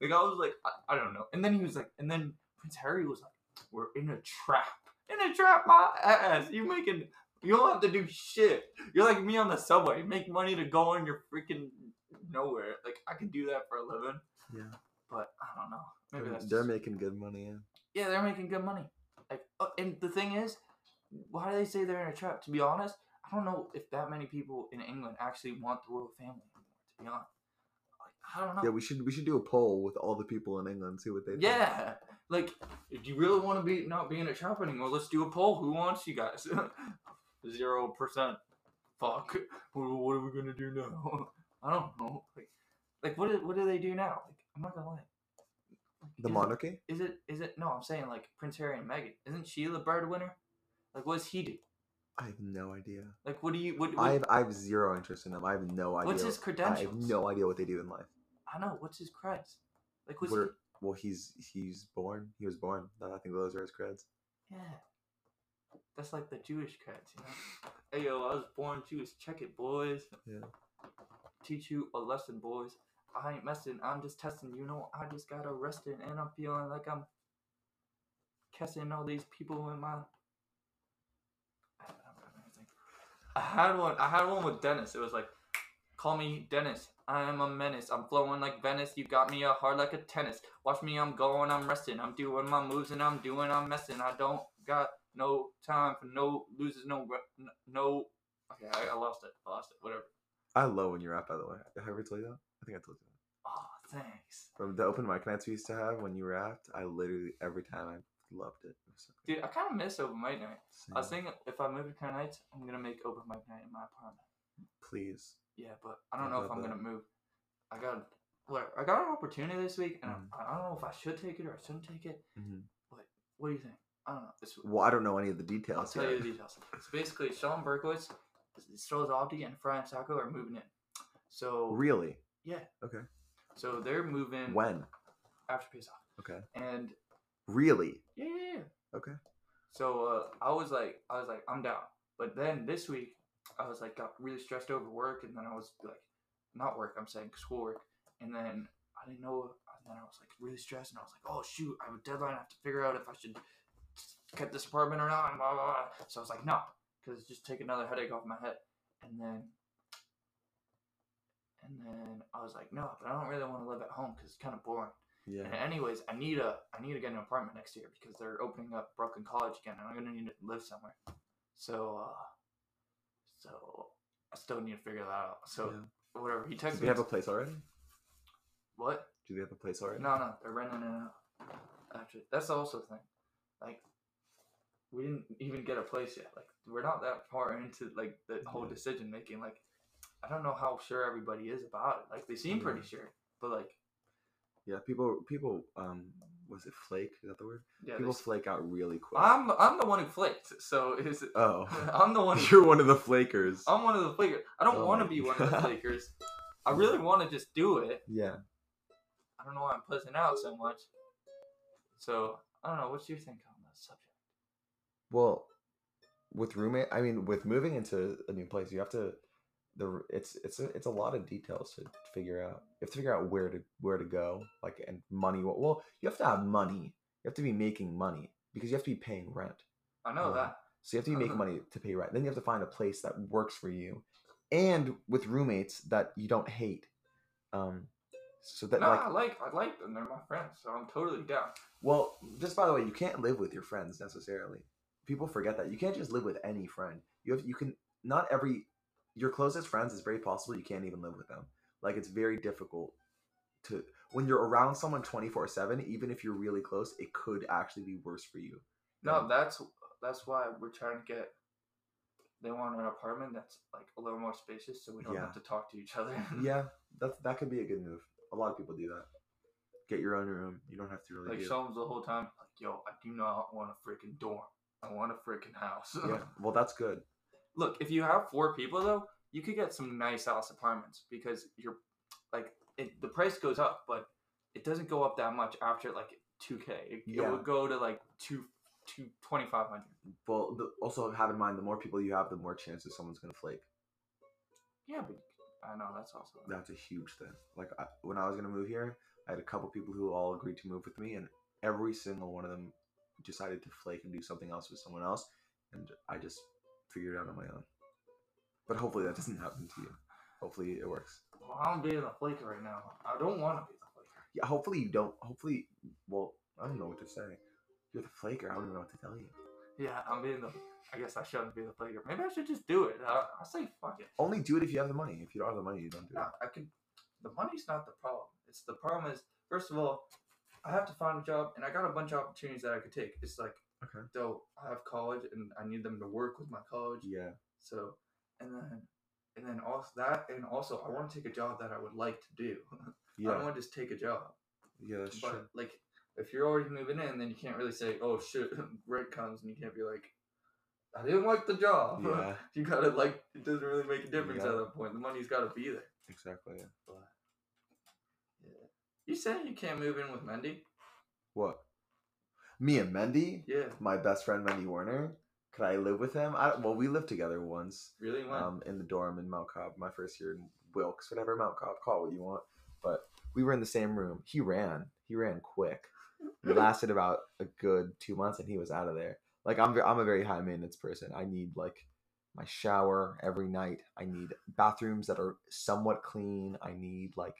Like, I was like, I, I don't know. And then he was like, and then Prince Harry was like, we're in a trap. In a trap, my ass. You making, you don't have to do shit. You're like me on the subway. You make money to go on your freaking nowhere. Like, I can do that for a living, Yeah. but I don't know. Maybe They're, that's they're just- making good money. Yeah. yeah, they're making good money. Like, uh, and the thing is, why do they say they're in a trap? To be honest, I don't know if that many people in England actually want the royal family anymore. To be honest, like, I don't know. Yeah, we should we should do a poll with all the people in England, see what they think. Yeah, like, if you really want to be not be in a trap anymore, let's do a poll. Who wants you guys? Zero percent. Fuck. What, what are we gonna do now? I don't know. Like, like what do, what do they do now? Like, I'm not gonna lie. The is monarchy? Is it? Is it? No, I'm saying like Prince Harry and Meghan. Isn't she the breadwinner? Like, what does he do? I have no idea. Like, what do you? What? what I have I have zero interest in them. I have no idea. What's his credentials? I have no idea what they do in life. I know. What's his creds? Like, what's What are- well, he's he's born. He was born. I think those are his creds. Yeah. That's like the Jewish creds, you know. hey yo, I was born Jewish. Check it, boys. Yeah. Teach you a lesson, boys. I ain't messing. I'm just testing. You know, I just got arrested, and I'm feeling like I'm kissing all these people in my. I. I had one. I had one with Dennis. It was like, "Call me Dennis. I am a menace. I'm flowing like Venice. You got me a hard like a tennis. Watch me. I'm going. I'm resting. I'm doing my moves and I'm doing. I'm messing. I don't got no time for no losers. No no. Okay, I, I lost it. I lost it. Whatever. I love when you rap. By the way, have I ever told you that? I think I told you that. Oh, thanks, From the open mic nights we used to have when you rapped, I literally every time I loved it. it so dude. I kind of miss open mic night. I was thinking if I move to Crown Heights, I'm gonna make open mic night in my apartment. Please. Yeah, but I don't I know if I'm that. gonna move. I got what I got an opportunity this week, and Mhm. I, I don't know if I should take it or I shouldn't take it. hmm What do you think? I don't know. It's, Well, I don't know any of the details. I'll tell yet. you the details. So basically, Sean Berkowitz, Stroll Opti, and Brian Sacco are moving in. So Really? Yeah, Okay. so they're moving When? after Pesach, Okay. and Really? yeah, yeah, yeah. Okay. So uh, I was like, I was like, I'm down. But then this week, I was like, got really stressed over work, and then I was like, not work, I'm saying schoolwork, and then I didn't know, and then I was like really stressed, and I was like, oh shoot, I have a deadline, I have to figure out if I should get this apartment or not, and blah blah blah. So I was like, no, because just take another headache off my head, and then. And then I was like, no, but I don't really want to live at home because it's kind of boring. Yeah. And anyways, I need a I need to get an apartment next year because they're opening up Brooklyn College again, and I'm gonna need to live somewhere. So, uh, so I still need to figure that out. So Yeah. whatever he Do texted they me. have a place already? what? Do they have a place already? No, no, they're renting it out. Actually, that's also the thing. Like, we didn't even get a place yet. Like, we're not that far into like the whole Yeah. decision making. Like, I don't know how sure everybody is about it. Like, they seem pretty sure, but like, Yeah. People. People. Um. Was it flake? Is that the word? yeah, people flake out really quick. I'm I'm the one who flaked. So is it? oh. I'm the one. Who, You're one of the flakers. I'm one of the flakers. I don't Oh want to be one of the flakers. I really want to just do it. yeah. I don't know why I'm pussing out so much. So I don't know. What's your think on that subject? Well, with roommate, I mean, with moving into a new place, you have to. The it's it's a, it's a lot of details to figure out. You have to figure out where to where to go, like and money. Well, you have to have money. You have to be making money because you have to be paying rent. I know Um, that. So you have to be making money to pay rent. Then you have to find a place that works for you, and with roommates that you don't hate. Um, so that No, like I like I like them. They're my friends, so I'm totally down. Well, just by the way, you can't live with your friends necessarily. People forget that you can't just live with any friend. You have you can not every your closest friends is very possible you can't even live with them. Like it's very difficult to when you're around someone 24/7 even if you're really close, it could actually be worse for you. No, Um, that's that's why we're trying to get. They want an apartment that's like a little more spacious, so we don't Yeah. have to talk to each other. yeah, that that could be a good move. A lot of people do that. Get your own room. You don't have to really like do Sean's the whole time like, "Yo, I do not want a freaking dorm. I want a freaking house." Yeah. Well, that's good. Look, if you have four people though, you could get some nice house apartments because you're like it, the price goes up, but it doesn't go up that much after like two k. It, it would go to like two two twenty five hundred. Well, the, also have in mind the more people you have, the more chances someone's going to flake. Yeah, but I know that's also. That's a huge thing. Like I, when I was gonna move here, I had a couple people who all agreed to move with me, and every single one of them decided to flake and do something else with someone else, and I just figured it out on my own. But hopefully that doesn't happen to you. Hopefully it works. Well, I'm being a flaker right now. I don't want to be the flaker. Yeah, hopefully you don't. Hopefully, well, I don't know what to say. You're the flaker. I don't even know what to tell you. Yeah, I'm being the. I guess I shouldn't be the flaker. Maybe I should just do it. I, I say fuck it. Only do it if you have the money. If you don't have the money, you don't do No, it. I can. The money's not the problem. It's the problem is first of all, I have to find a job, and I got a bunch of opportunities that I could take. It's like Okay. though I have college, and I need them to work with my college. Yeah. So, and then, and then also that, and also I want to take a job that I would like to do. Yeah. I don't want to just take a job. Yeah, that's but true. like, if you're already moving in, then you can't really say, "Oh shit, rent comes," and you can't be like, "I didn't like the job." Yeah, you gotta like. It doesn't really make a difference Yeah. at that point. The money's got to be there. exactly. Yeah. But yeah, you saying you can't move in with Mendy? What? Me and Mendy, Yeah, my best friend Mendy Warner. Could I live with him? I, well, we lived together once. really? When? um, in the dorm in Mount Cobb, my first year in Wilkes, whatever Mount Cobb, call it what you want. But we were in the same room. He ran. He ran quick. It lasted about a good two months, and he was out of there. Like I'm, I'm a very high maintenance person. I need like my shower every night. I need bathrooms that are somewhat clean. I need like,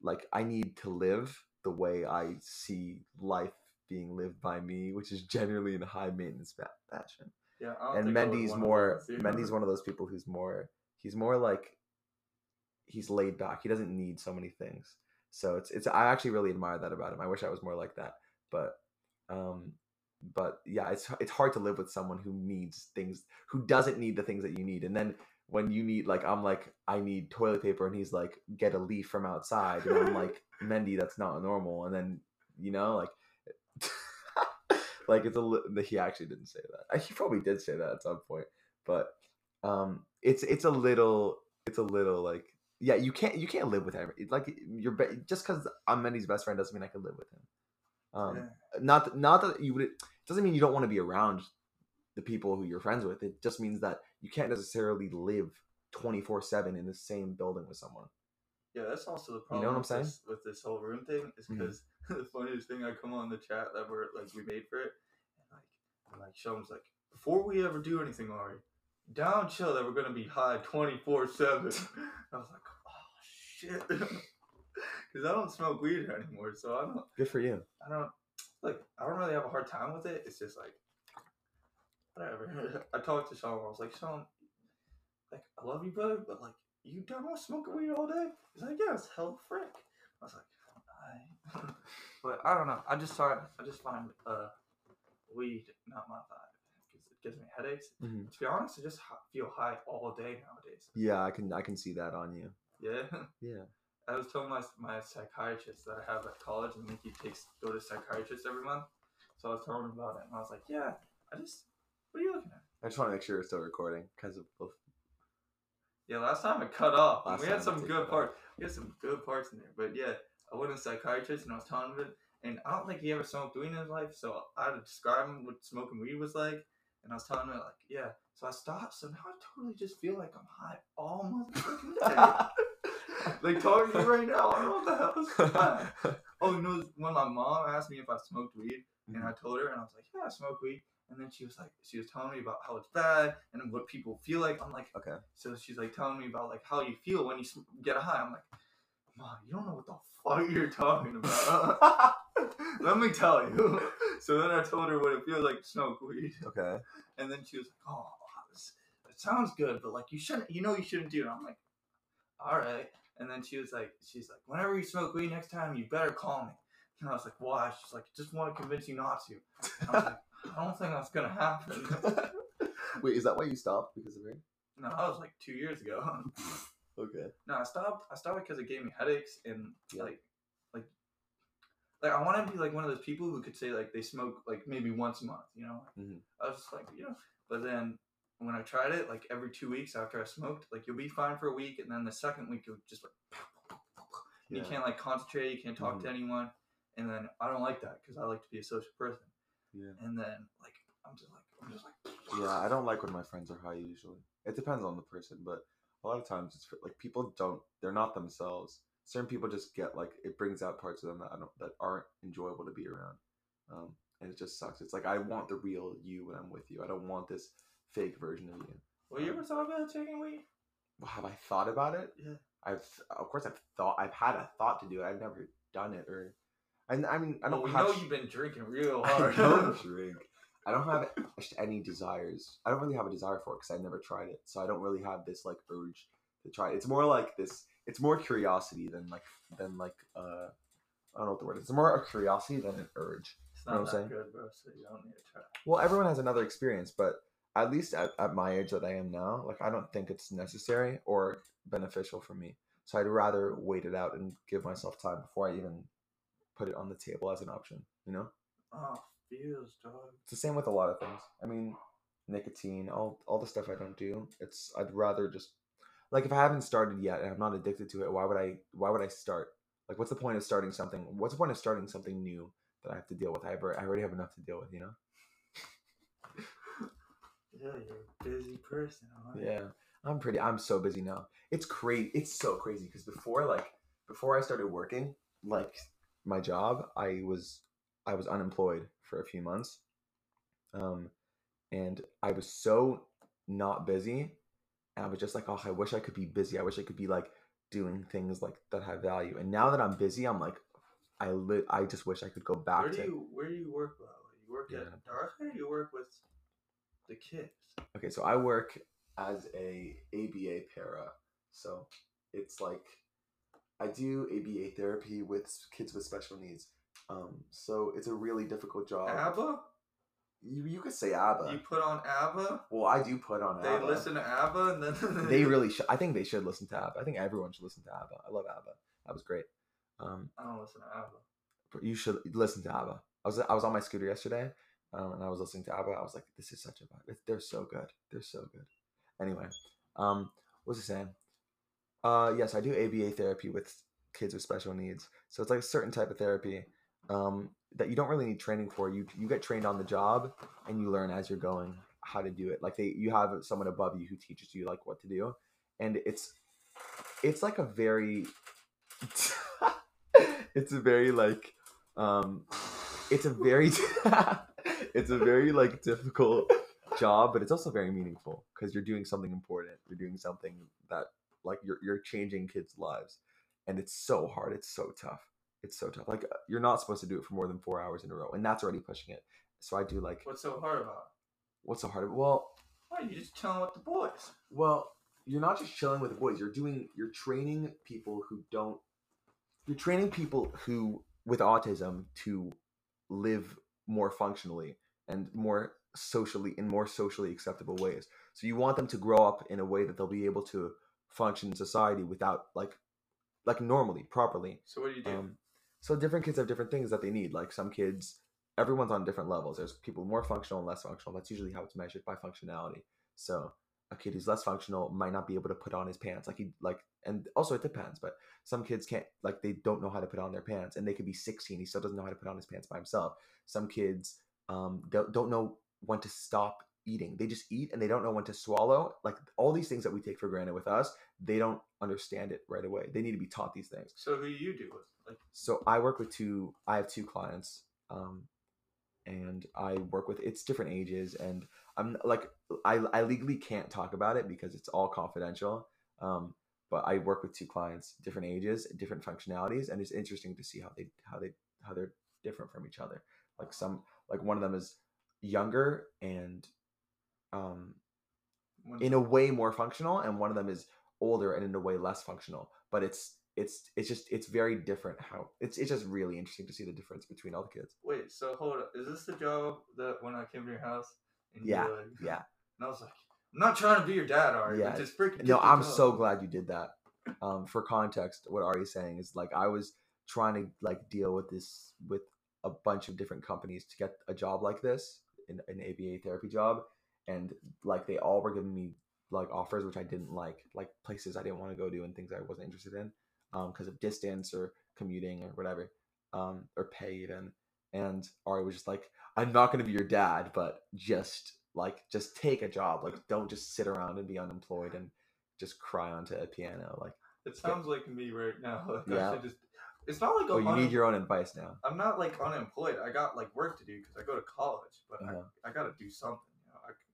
like I need to live the way I see life being lived by me, which is generally in high maintenance fa- fashion yeah, and think I would Mendy's more. Mendy's one of those people who's more he's more like he's laid back. He doesn't need so many things. So it's it's I actually really admire that about him. I wish I was more like that. But um but yeah, it's it's hard to live with someone who needs things who doesn't need the things that you need. And then when you need like I'm like I need toilet paper and he's like get a leaf from outside and I'm like Mendy that's not normal and then you know like like it's a li- he actually didn't say that. He probably did say that at some point but um it's it's a little it's a little like yeah you can't you can't live with every like you're be- just because i'm Mendy's best friend doesn't mean i can live with him. Um Yeah. not th- not that you would it doesn't mean you don't want to be around the people who you're friends with. It just means that you can't necessarily live 24 7 in the same building with someone Yeah, that's also the You problem. know what I'm with saying? This, with this whole room thing is mm-hmm. because the funniest thing I come on the chat that we're like we made for it, and like and like Sean's like before we ever do anything, Ari, down chill that we're gonna be high twenty four seven. I was like, oh shit, because I don't smoke weed anymore, so I don't good for you I don't like I don't really have a hard time with it. It's just like whatever. I talked to Sean. I was like, Sean, like I love you, bud, but like you done with smoking weed all day? He's like, yeah, it's hell frick. I was like, I. but I don't know. I just find I just find uh weed not my vibe because it gives me headaches. Mhm. To be honest, I just feel high all day nowadays. yeah i can i can see that on you Yeah. yeah I was telling my my psychiatrist that I have at college, and Mickey takes go to psychiatrist every month. So I was telling him about it, and I was like, "Yeah, I just what are you looking at?" i just want to make sure we're still recording because of both Yeah, last time it cut off. Last we had some good parts. We had some good parts in there, but yeah, I went to a psychiatrist, and I was telling him it, and I don't think he ever smoked weed in his life, so I had to describe him what smoking weed was like, and I was telling him like, "Yeah." So I stopped. So now I totally just feel like I'm high all motherfucking day. like talking to you right now, I don't know what the hell is. Oh, you know, when my mom asked me if I smoked weed, and I told her, and I was like, "Yeah, I smoke weed." And then she was like, she was telling me about how it's bad and what people feel like. I'm like, okay so she's like telling me about like how you feel when you get a high. I'm like, Mom, you don't know what the fuck you're talking about. Let me tell you. So then I told her what it feels like to smoke weed, okay and then she was like, "Oh, it sounds good, but like you shouldn't. You know, you shouldn't do it." I'm like, "All right." And then she was like, "She's like, whenever you smoke weed next time, you better call me." And I was like, "Why?" She's like, "Just want to convince you not to." I was like, "I don't think that's gonna happen." wait is that why you stopped because of her no, that was like two years ago. okay No, I stopped. I stopped because it gave me headaches and Yeah. like, like, like I want to be like one of those people who could say like they smoke like maybe once a month. You know, Mhm. I was just like you know, but then when I tried it, like every two weeks after I smoked, like you'll be fine for a week, and then the second week you'll just like, and you can't like concentrate, you can't talk Mhm. to anyone, and then I don't like that because I like to be a social person, yeah. And then like I'm just like I'm just like Yeah, I don't like when my friends are high usually. It depends on the person, but a lot of times it's like people don't they're not themselves. Certain people just get like it brings out parts of them that I don't that aren't enjoyable to be around um and it just sucks. It's like I want the real you when I'm with you. I don't want this fake version of you. Well, you ever thought about taking weed? Well, have I thought about it? Yeah. I've of course I've thought I've had a thought to do it. I've never done it or and I mean I don't we have know you've been drinking real hard. I don't drink. I don't have any desires. I don't really have a desire for it because I never tried it. So I don't really have this like urge to try it. It's more like this. It's more curiosity than like than like uh I don't know what the word is. It's more a curiosity than an urge. it's not what I'm that saying? good, bro. So you don't need to try. Well, everyone has another experience, but at least at, at my age that I am now, like I don't think it's necessary or beneficial for me. So I'd rather wait it out and give myself time before I even put it on the table as an option. You know. Oh, feels, dog. it's the same with a lot of things. I mean, nicotine, all all the stuff I don't do. It's I'd rather just like if I haven't started yet and I'm not addicted to it, why would I why would I start? Like what's the point of starting something? What's the point of starting something new that I have to deal with? I, I already have enough to deal with, you know? Yeah, you're a busy person. huh? Yeah. I'm pretty I'm so busy now. It's crazy. It's so crazy because before like before I started working, like my job, I was I was unemployed for a few months. Um and I was so not busy. And I was just like, oh, I wish I could be busy. I wish I could be like doing things like that have value. And now that I'm busy, I'm like, I li- I just wish I could go back Where do to. you where do you work? Way? You work Yeah. at Dartmouth. You work with the kids. Okay, so I work as a ABA para. So it's like I do ABA therapy with kids with special needs. Um, so it's a really difficult job. ABBA. You, you could say ABBA. You put on ABBA. well, I do put on They ABBA. listen to ABBA, and then They really should. I think they should listen to ABBA. I think everyone should listen to ABBA. I love ABBA. That was great. Um, I don't listen to ABBA. but you should listen to ABBA. I was I was on my scooter yesterday, um, and I was listening to ABBA. I was like, this is such a vibe. They're so good. They're so good. Anyway, um, what was I saying? Uh, yes, I do ABA therapy with kids with special needs. So it's like a certain type of therapy um, that you don't really need training for. You you get trained on the job, and you learn as you're going how to do it. Like they, you have someone above you who teaches you like what to do, and it's it's like a very it's a very like um it's a very it's a very like difficult job but it's also very meaningful because you're doing something important you're doing something that like you're you're changing kids lives and it's so hard it's so tough it's so tough like you're not supposed to do it for more than four hours in a row and that's already pushing it so i do like What's so hard about? what's so hard About? well Why are you just chilling with the boys? well, you're not just chilling with the boys. You're doing you're training people who don't you're training people who with autism to live more functionally and more socially in more socially acceptable ways. So you want them to grow up in a way that they'll be able to function in society without like like normally, properly. So what do you do? Um, so different kids have different things that they need. Like some kids, everyone's on different levels. There's people more functional and less functional. That's usually how it's measured by functionality. So a kid who's less functional might not be able to put on his pants. Like he like, and also it depends. But some kids can't like they don't know how to put on their pants, and they could be 16. He still doesn't know how to put on his pants by himself. Some kids um don't, don't know when to stop eating. They just eat and they don't know when to swallow. Like all these things that we take for granted with us, they don't understand it right away. They need to be taught these things so who you do with? Like so I work with two. I have two clients, um, and I work with it's different ages, and I'm like I I legally can't talk about it because it's all confidential. Um, but I work with two clients, different ages, different functionalities, and it's interesting to see how they how they how they're different from each other. Like some like one of them is younger and um in a way more functional and one of them is older and in a way less functional but it's it's it's just it's very different how it's it's just really interesting to see the difference between all the kids wait. So hold up. Is this the job that when I came to your house? And Yeah, like- yeah And I was like, I'm not trying to be your dad, Ari. Yeah. Just freaking. no i'm job." so glad you did that um for context what ari's saying is like i was trying to like deal with this with a bunch of different companies to get a job like this an, an aba therapy job and like they all were giving me like offers which i didn't like like places i didn't want to go to and things i wasn't interested in um because of distance or commuting or whatever um or pay even and ari was just like i'm not going to be your dad but just like just take a job like don't just sit around and be unemployed and just cry onto a piano. Like, It sounds like me right now. Like Yeah. Just. It's not like oh, I'm you need your own advice now. I'm not like unemployed. I got like work to do because I go to college, but Uh-huh. I, I got to do something.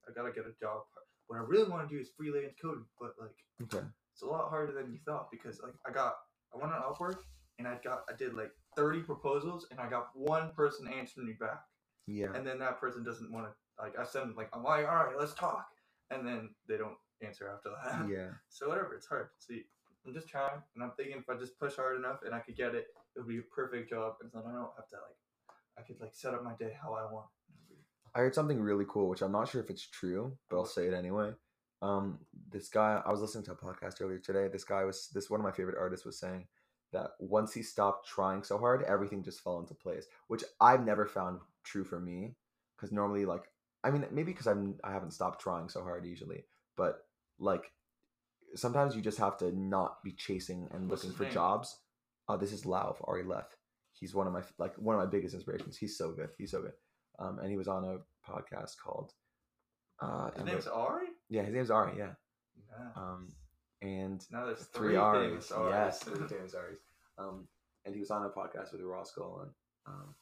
I, I got to get a job. What I really want to do is freelance coding, but like Okay. it's a lot harder than you thought because like I got I went on Upwork and I got I did like 30 proposals and I got one person answering me back, Yeah. and then that person doesn't want to like I send them like I'm like all right let's talk, and then they don't answer after that. Yeah. So whatever, it's hard. See, I'm just trying, and I'm thinking if I just push hard enough and I could get it, it would be a perfect job, and then I don't have to like, I could like set up my day how I want. I heard something really cool, which I'm not sure if it's true, but I'll say it anyway. Um, this guy, I was listening to a podcast earlier today. This guy was this one of my favorite artists was saying that once he stopped trying so hard, everything just fell into place, which I've never found true for me. Because normally, like, I mean, maybe because I'm I haven't stopped trying so hard usually, but like sometimes you just have to not be chasing and What's looking for name? jobs. Uh, this is Lauv of Ari Leff. He's one of my like one of my biggest inspirations. He's so good. He's so good. Um, and he was on a podcast called. Uh, His name's Ari. yeah, his name's Ari. Yeah. Um, and now there's three three, R's. Aris. Yes, three famous R's. Um, and he was on a podcast with Ross Golan and um,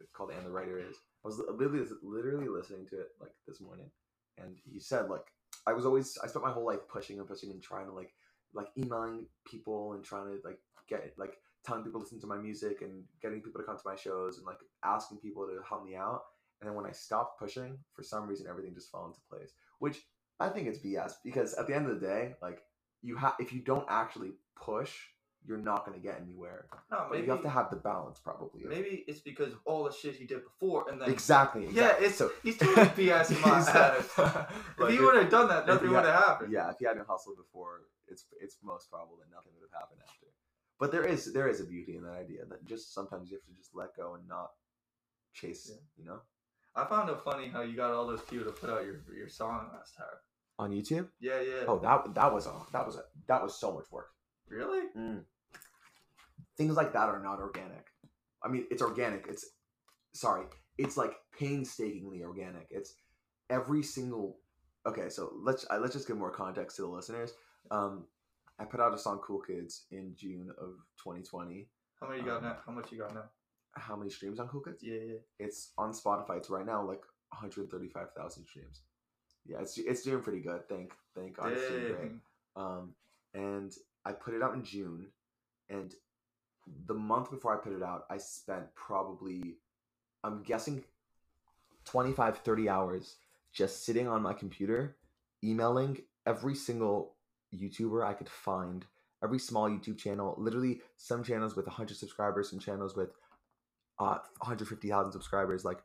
it's called "And the Writer Is." I was literally literally listening to it like this morning, and he said like I was always I spent my whole life pushing and pushing and trying to like like emailing people and trying to like get like telling people to listen to my music and getting people to come to my shows and like asking people to help me out. And then when I stopped pushing, for some reason everything just fell into place. Which I think it's BS because at the end of the day, like you have if you don't actually push, you're not gonna get anywhere. no, But you have to have the balance probably. maybe it's because of all the shit he did before, and then Exactly, Yeah, it's So- he's totally BS in my. If Like, he would have done that, nothing would have happened. Yeah, if he hadn't hustled before, it's it's most probable that nothing would have happened after. But there is there is a beauty in that idea that just sometimes you have to just let go and not chase. Yeah. You know, I found it funny how you got all those people to put out your your song last time. on YouTube. Yeah, yeah. Oh, that that was a that was a that was so much work. really? Things like that are not organic. I mean, it's organic. It's sorry, it's like painstakingly organic. It's every single. Okay, so let's uh, let's just give more context to the listeners. Um, I put out a song "Cool Kids" in June of 2020. How many you got Um, now? How much you got now? How many streams on Cool Kids? Yeah, yeah. It's on Spotify. It's right now like 135,000 streams. Yeah, it's it's doing pretty good. Thank thank God, it's doing great. Dang. Um, and I put it out in June, and the month before I put it out, I spent probably, I'm guessing, 25, 30 hours just sitting on my computer, emailing every single YouTuber I could find, every small YouTube channel, literally some channels with 100 subscribers, some channels with uh, 150,000 subscribers, like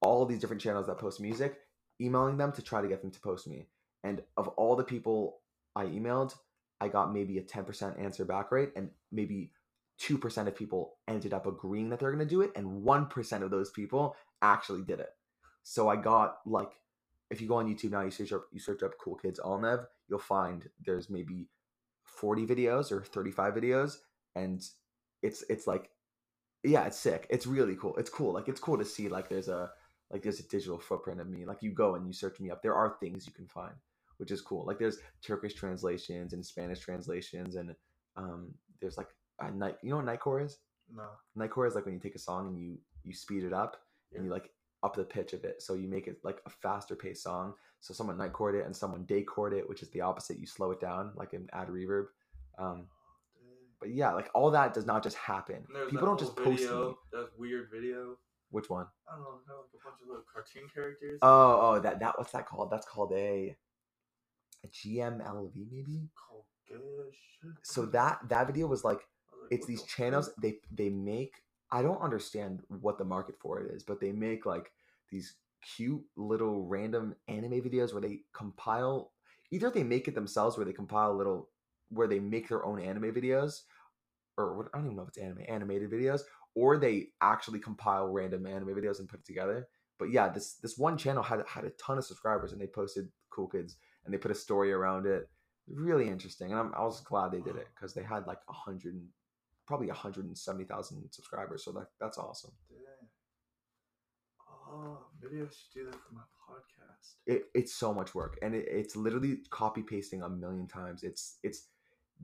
all these different channels that post music, emailing them to try to get them to post me. And of all the people I emailed, I got maybe a 10% answer back rate, and maybe 2% of people ended up agreeing that they're going to do it, and 1% of those people actually did it. So I got like, if you go on YouTube now, you search up, you search up Cool Kids Alnev, you'll find there's maybe 40 videos or 35 videos, and it's it's like, yeah, it's sick. It's really cool. It's cool. Like it's cool to see like there's a like there's a digital footprint of me. Like you go and you search me up, there are things you can find which is cool. Like there's Turkish translations and Spanish translations, and um, there's like a night. You know what nightcore is? No. Nightcore is like when you take a song and you you speed it up and you like up the pitch of it, so you make it like a faster paced song. So someone nightcore it and someone daycore it, which is the opposite. You slow it down, like an add reverb. Um, but yeah, like all that does not just happen. People don't just post video. That weird video. Which one? I don't know, like a bunch of little cartoon characters. Oh, oh, that that what's that called? That's called a a GMLV maybe. So that that video was like was like, it's these the channels fuck? they they make i don't understand what the market for it is but they make like these cute little random anime videos where they compile either they make it themselves where they compile little where they make their own anime videos or what i don't even know if it's anime animated videos or they actually compile random anime videos and put it together but yeah this this one channel had had a ton of subscribers and they posted cool kids and they put a story around it really interesting and I'm, i was glad they did it because they had like a hundred and- probably 170,000 subscribers so that that's awesome Dang. Oh, maybe I should do that for my podcast. It, it's so much work, and it, it's literally copy pasting a million times. It's it's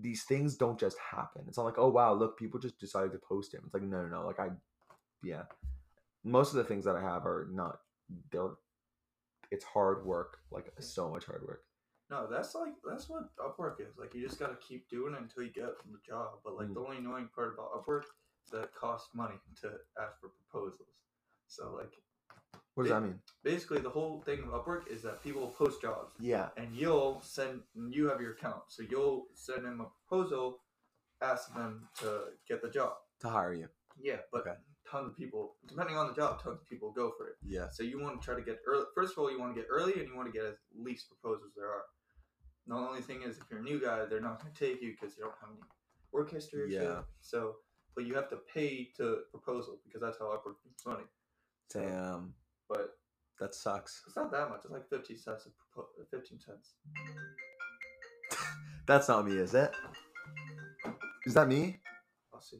these things don't just happen. It's not like oh wow look people just decided to post him. It's like no no no like I yeah. Most of the things that I have are not they're it's hard work like so much hard work. No, that's like that's what Upwork is. Like you just gotta keep doing it until you get the job. But like Mm. the only annoying part about Upwork is that it costs money to ask for proposals. So like What does that mean? basically the whole thing of Upwork is that people post jobs Yeah. and you'll send you have your account. So you'll send them a proposal, ask them to get the job. To hire you. Yeah, but Okay. tons of people depending on the job, tons of people go for it. Yeah. So you want to try to get early. First of all, you want to get early, and you want to get as least proposals there are. The only thing is, if you're a new guy, they're not going to take you because you don't have any work history. Yeah. So, but you have to pay to proposal because that's how Upwork makes money. So, Damn. But That sucks. it's not that much. It's like fifteen cents. Fifteen cents. That's not me, is it? Is that me? I'll see.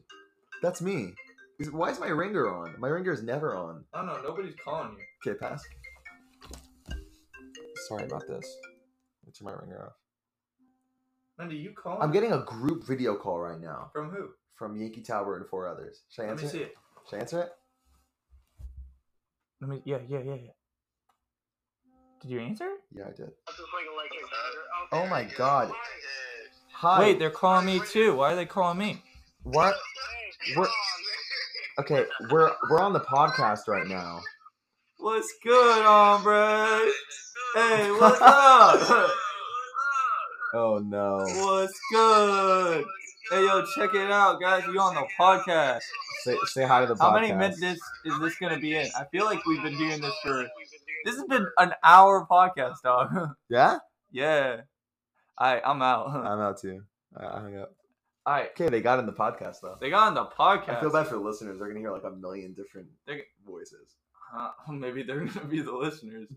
That's me. Is, why is my ringer on? My ringer is never on. I don't know. Nobody's calling you. Okay, pass. Sorry about this. Let's turn my ringer off. Mandy, you calling? I'm getting a group video call right now from who? from Yankee Tower and four others. Should I Let me answer see it? it. Should I answer it? Let me. Yeah, yeah, yeah, yeah. Did you answer? Yeah, I did. Oh Oh my god. Hi. Wait, they're calling me too. Why are they calling me? what? We're okay. We're we're on the podcast right now. What's good, hombre? Hey, what's up? Oh no. What's good? Hey, yo, check it out, guys. We on the podcast. Say say hi to the podcast. How many minutes is this gonna be in? I feel like we've been doing this for. This has been an hour podcast, dog. Yeah. yeah. Alright, I'm out. I'm out too. I I hung up. Alright, Okay, they got in the podcast though. they got in the podcast. I feel bad for the listeners. They're gonna hear like a million different They're- voices. Uh, maybe they're gonna be the listeners,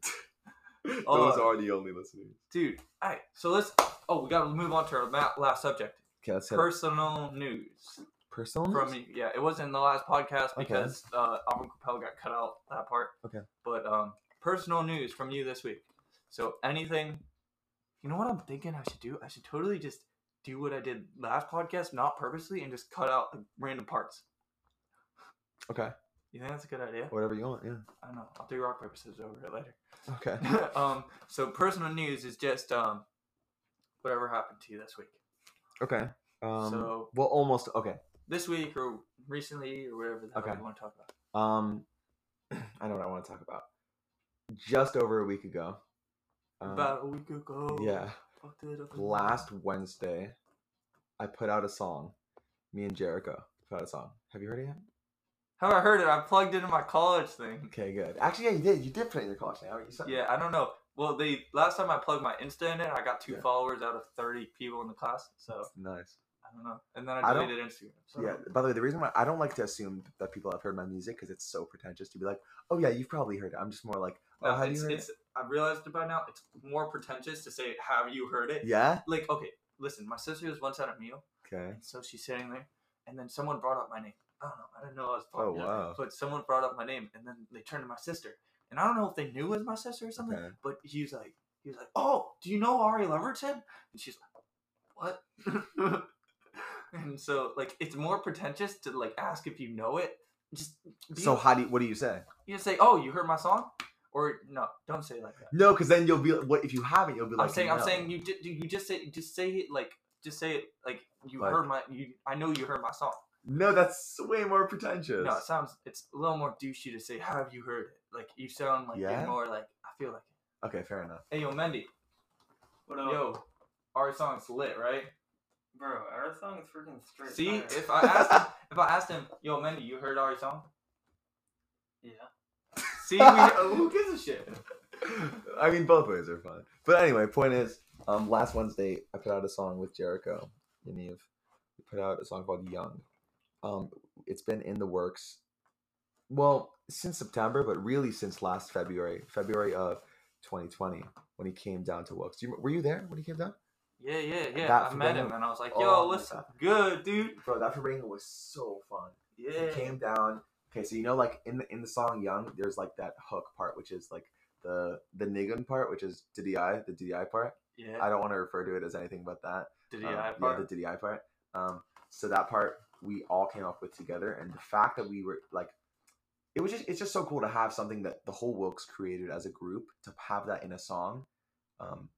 Those Oh. are the only listeners. dude. Alright, so let's. Oh, we gotta move on to our last subject. Okay, let's hit it. Personal news. personal. from news? me. Yeah, it wasn't in the last podcast Okay. because uh, Alvin Capel got cut out that part. Okay. But um, personal news from you this week. So anything, you know what I'm thinking I should do? I should totally just do what I did last podcast, not purposely, and just cut out the random parts. Okay, You think that's a good idea? whatever you want. Yeah. I don't know. I'll do rock paper scissors over it later. Okay. um, so personal news is just um, whatever happened to you this week. Okay. Um. So- well, almost. Okay. This week or recently or whatever the hell Okay. you want to talk about. Um. I know what I want to talk about. Just over a week ago. um, About a week ago. yeah. Fucked it up. Last Wednesday, I put out a song. Me and Jericho put out a song. Have you heard it yet? Have I heard it? I plugged it in my college thing. Okay, good. Actually, yeah, you did. You did put it in your college now. You Yeah, I don't know. Well, the last time I plugged my Insta in it, I got two Yeah. followers out of thirty people in the class. So Nice. I don't know. And then I I deleted Instagram. So. Yeah. By the way, the reason why I don't like to assume that people have heard my music because it's so pretentious to be like, "Oh yeah, you've probably heard it." I'm just more like, "Oh, No, have you heard it's, I've realized it by now. It's more pretentious to say, "Have you heard it?" it?" Yeah. Like, okay, listen. My sister was once at a meal, Okay. so she's sitting there, and then someone brought up my name. I don't know. I didn't know I was. Oh popular, wow. But someone brought up my name, and then they turned to my sister, and I don't know if they knew it was my sister or something. Okay. But he was like, he was like, "Oh, do you know Ari Leverton?" And she's like, "What?" and so, like, it's more pretentious to like ask if you know it. Just be So how do you, what do you say? you just say, "Oh, you heard my song," or no, don't say it like that. No, because then you'll be what if you haven't, you'll be like. I'm saying, I'm saying, you just, you just say, just say it like, just say it like you Like- heard my, you. I know you heard my song. No, that's way more pretentious. No, it sounds, it's a little more douchey to say, "Have you heard it?" Like you sound like Yeah? you're more like, I feel like. It. Okay, fair enough. Hey, yo, Mendy. What up? Yo, our song's lit, right? Bro, our song is freaking straight. See, fire. if I asked him, if I asked him, yo, Mendy, you heard our song? Yeah. See, we, who gives a shit? I mean, both ways are fun. But anyway, point is, um, last Wednesday I put out a song with Jericho and Eve. We put out a song called "Young." Um, it's been in the works, well, since September, but really since last February, February of 2020, when he came down to Wilkes. You, were you there when he came down? Yeah, yeah, yeah. That I met him and I was like, Oh yo, my what's good, dude? Bro, that farbrengen was so fun. Yeah. He came down. Okay, so you know, like in the in the song "Young," there's like that hook part, which is like the the nigun part, which is DDI, the DDI part. Yeah. I don't want to refer to it as anything but that. DDI Um, have yeah, part? the DDI part. Um, so that part we all came up with together, and the fact that we were like, it was just it's just so cool to have something that the whole Wilkes created as a group to have that in a song. Um,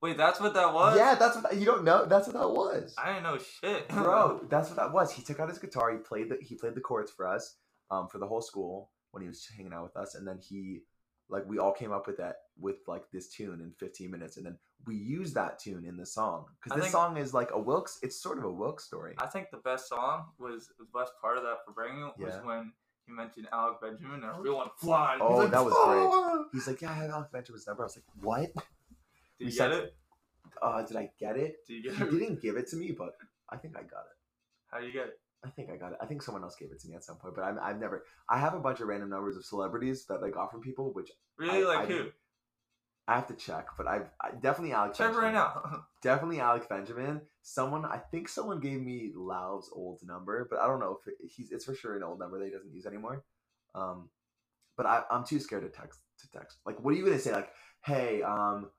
Wait, that's what that was? yeah, that's what you don't know. That's what that was, I didn't know shit. bro. That's what that was. He took out his guitar. He played the he played the chords for us, um, for the whole school when he was hanging out with us, and then he. Like we all came up with that with like this tune in 15 minutes, and then we use that tune in the song because this think- song is like a Wilkes. It's sort of a Wilkes story. I think the best song was the best part of that for bringing it was Yeah. when he mentioned Alec Benjamin and everyone flying. Oh, He's like, that was great. "Ah!" He's like, yeah, I have Alec Benjamin's number. I was like, what? Did We you said- get it? Uh, did I get it? Did you He get it? didn't give it to me, but I think I got it. How do you get it? I think I got it. I think someone else gave it to me at some point, but I'm, I've never. I have a bunch of random numbers of celebrities that I got from people, which Really? I- like I who? I have to check. But I've I, definitely Alec. Check Benjamin. right now. Definitely Alec Benjamin. Someone I think someone gave me Lauv's old number, but I don't know if it, he's. It's for sure an old number that he doesn't use anymore. Um, but I, I'm too scared to text to text. Like, what are you gonna say? Like, hey, um,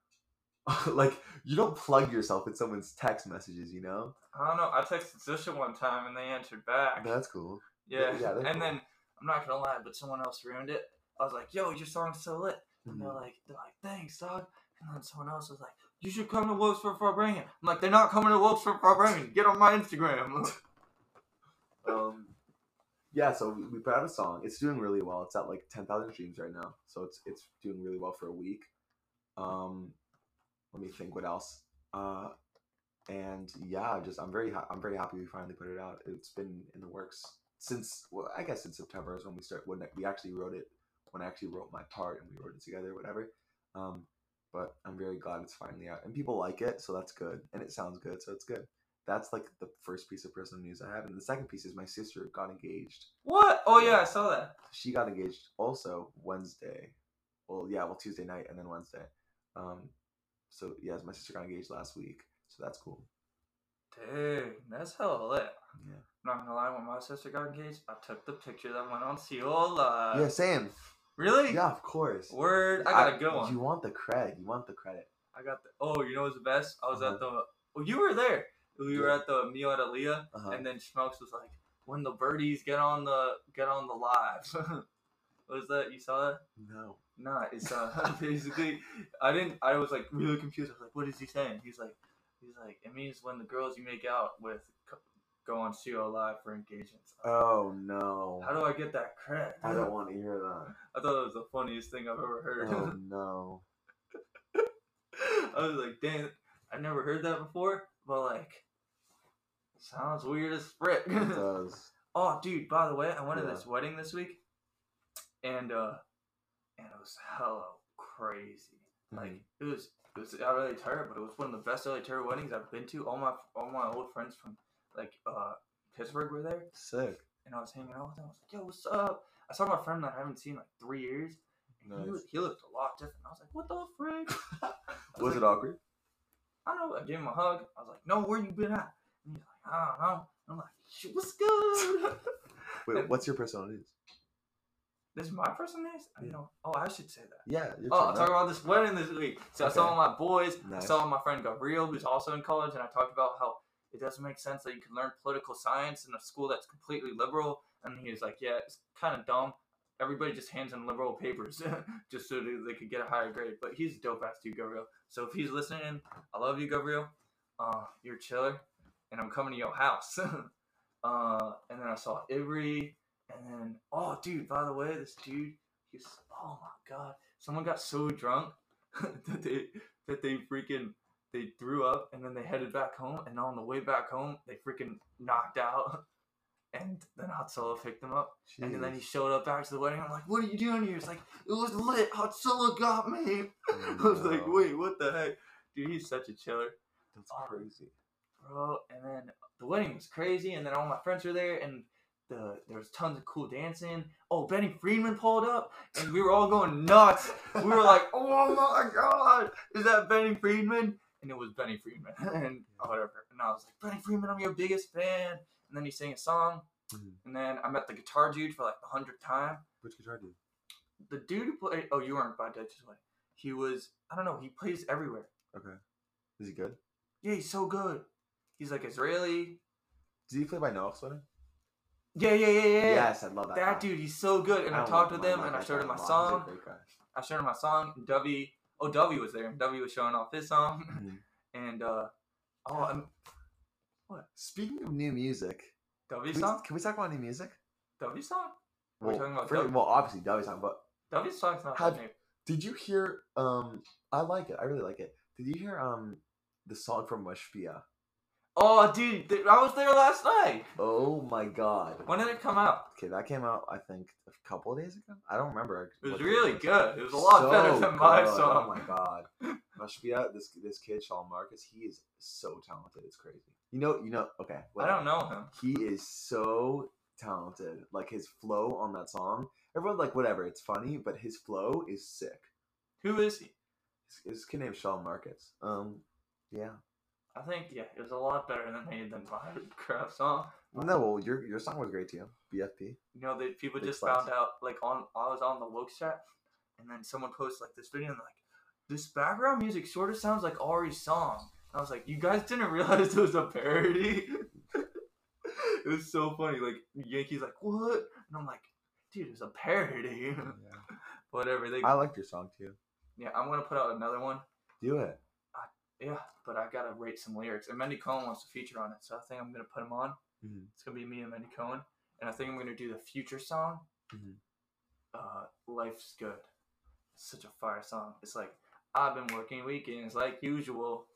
like you don't plug yourself in someone's text messages, you know? I don't know. I texted Zusha one time and they answered back. That's cool. yeah. yeah, and cool. then I'm not gonna lie, but someone else ruined it. I was like, "Yo, your song's so lit." And Mhm. they're like, "They're like, thanks, dog." And then someone else was like, "You should come to Wolves for Farbrengen." I'm like, "They're not coming to Wolves for Farbrengen. Get on my Instagram." Um, yeah, so we, we put out a song. It's doing really well. It's at like ten thousand streams right now, so it's it's doing really well for a week. Um, let me think what else. Uh, and yeah, just I'm very ha- I'm very happy we finally put it out. It's been in the works since well, I guess in September is when we start when we actually wrote it. When I actually wrote my part and we wrote it together, whatever. Um, but I'm very glad it's finally out and people like it, so that's good. And it sounds good, so it's good. That's like the first piece of personal news I have, and the second piece is my sister got engaged. what? Oh yeah, I saw that. She got engaged also Wednesday. Well, yeah, well Tuesday night and then Wednesday. Um, so yes, my sister got engaged last week, so that's cool. Dude, that's hella lit. Yeah. I'm not gonna lie, when my sister got engaged, I took the picture that went on COLlive. yeah, same. Really? Yeah, of course. Word. I got a good one. You want the credit? You want the credit? I got the. Oh, you know what's the best? I was Uh-huh. at the. Oh, you were there. We were Yeah. at the meal at Aaliyah, Uh-huh. and then Smokes was like, "When the birdies get on the get on the live." what was that? You saw that? No. Nah, it's uh, basically. I didn't. I was like really confused. I was like, "What is he saying?" He's like, "He's like, it means when the girls you make out with co- go on COLlive for engagements." Oh no. How do I get that cred? I don't want to hear that. I thought it was the funniest thing I've ever heard. Oh no. I was like, damn, I never heard that before, but like, sounds weird as frick. It does. oh, dude, by the way, I went to Yeah. this wedding this week, and uh, and it was hella crazy. Like Mhm. it was, it was LA Terror, but it was one of the best LA Terror weddings I've been to. All my all my old friends from like uh Pittsburgh were there, Sick. and I was hanging out with them. I was like, yo, what's up? I saw my friend that I haven't seen in like three years. and He, Nice. looked, he looked a lot different. I was like, what the frick? I Was like, it awkward? I don't know. I gave him a hug. I was like, no, where you been at? And he's like, I don't know. I'm like, what's good? Wait, what's your personal news? This is my first name? I Yeah. know. Oh, I should say that. Yeah. Oh, I'll man. talk about this wedding this week. So I saw Okay. my boys. Nice. I saw my friend Gabriel, who's also in college, and I talked about how it doesn't make sense that you can learn political science in a school that's completely liberal. And he was like, yeah, it's kind of dumb. Everybody just hands in liberal papers just so they, they could get a higher grade. But he's a dope ass dude, Gabriel. So if he's listening, I love you, Gabriel. Uh, you're chiller, and I'm coming to your house. uh, and then I saw Ivory, and then oh, dude, by the way, this dude, he's oh my god, someone got so drunk that they that they freaking they threw up, and then they headed back home, and on the way back home, they freaking knocked out. And then Hot Solo picked them up, and then he showed up back to the wedding. I'm like, "What are you doing here?" It's like, "It was lit. Hot Solo got me." I was like, oh, "Wait, what the heck?" Dude, he's such a chiller That's Oh. crazy. bro. And then the wedding was crazy, and then all my friends were there, and the there was tons of cool dancing. Oh, Benny Friedman pulled up, and we were all going nuts. We were like, "Oh my god, is that Benny Friedman?" And it was Benny Friedman, and whatever. And I was like, "Benny Friedman, I'm your biggest fan." And then he sang a song, Mhm. And then I met the guitar dude for like the hundredth time. Which guitar dude? The dude who played. Oh, you weren't by Dutch's way. He was. I don't know. He plays everywhere. Okay. Is he good? Yeah, he's so good. He's like Israeli. Did he play by Noah Sweater? Yeah, yeah, yeah, yeah. Yes, I love that. That guy. dude, he's so good. And I, don't talked with him, and I showed him my song. He's a great guy. I showed him my song. And Dovey, oh Dovey was there, and Dovey was showing off his song. Mhm. And uh, oh, um, Speaking of new music, can we, song, can we talk about new music? Dovey's song. Well, talking about for- Dovey? well, obviously Dovey's song, but Dovey's song's not Have- that new. did you hear? Um, I like it. I really like it. Did you hear? Um, the song from Mashpia? Oh, dude, th- I was there last night. Oh my god. When did it come out? Okay, that came out I think a couple of days ago. I don't remember. It was really was. good. It was a lot better So than my good. song. Oh my god. Mashpia, this this kid Shawn Marcus, he is so talented. It's crazy. You know, you know. Okay, I don't know him. He is so talented. Like his flow on that song. Everyone like whatever. It's funny, but his flow is sick. Who is he? His, his kid named Shawn Marcus. Um, yeah. I think yeah, it was a lot better than me than my crap song. No, well, your your song was great too. BFP. You know, that people Big just flex. found out like on I was on the Wokes chat, and then someone posted like this video and like this background music sort of sounds like Ari's song. And I was like, you guys didn't realize it was a parody. it was so funny. Like Yankees like what? And I'm like, dude, it's a parody. Whatever. They I liked your song too. yeah, I'm gonna put out another one. Do it. Yeah, but I gotta rate some lyrics. And Mendy Cohen wants to feature on it, so I think I'm gonna put him on. Mhm. It's gonna be me and Mendy Cohen, and I think I'm gonna do the future song. Mhm. Uh, Life's good. It's such a fire song. It's like I've been working weekends like usual.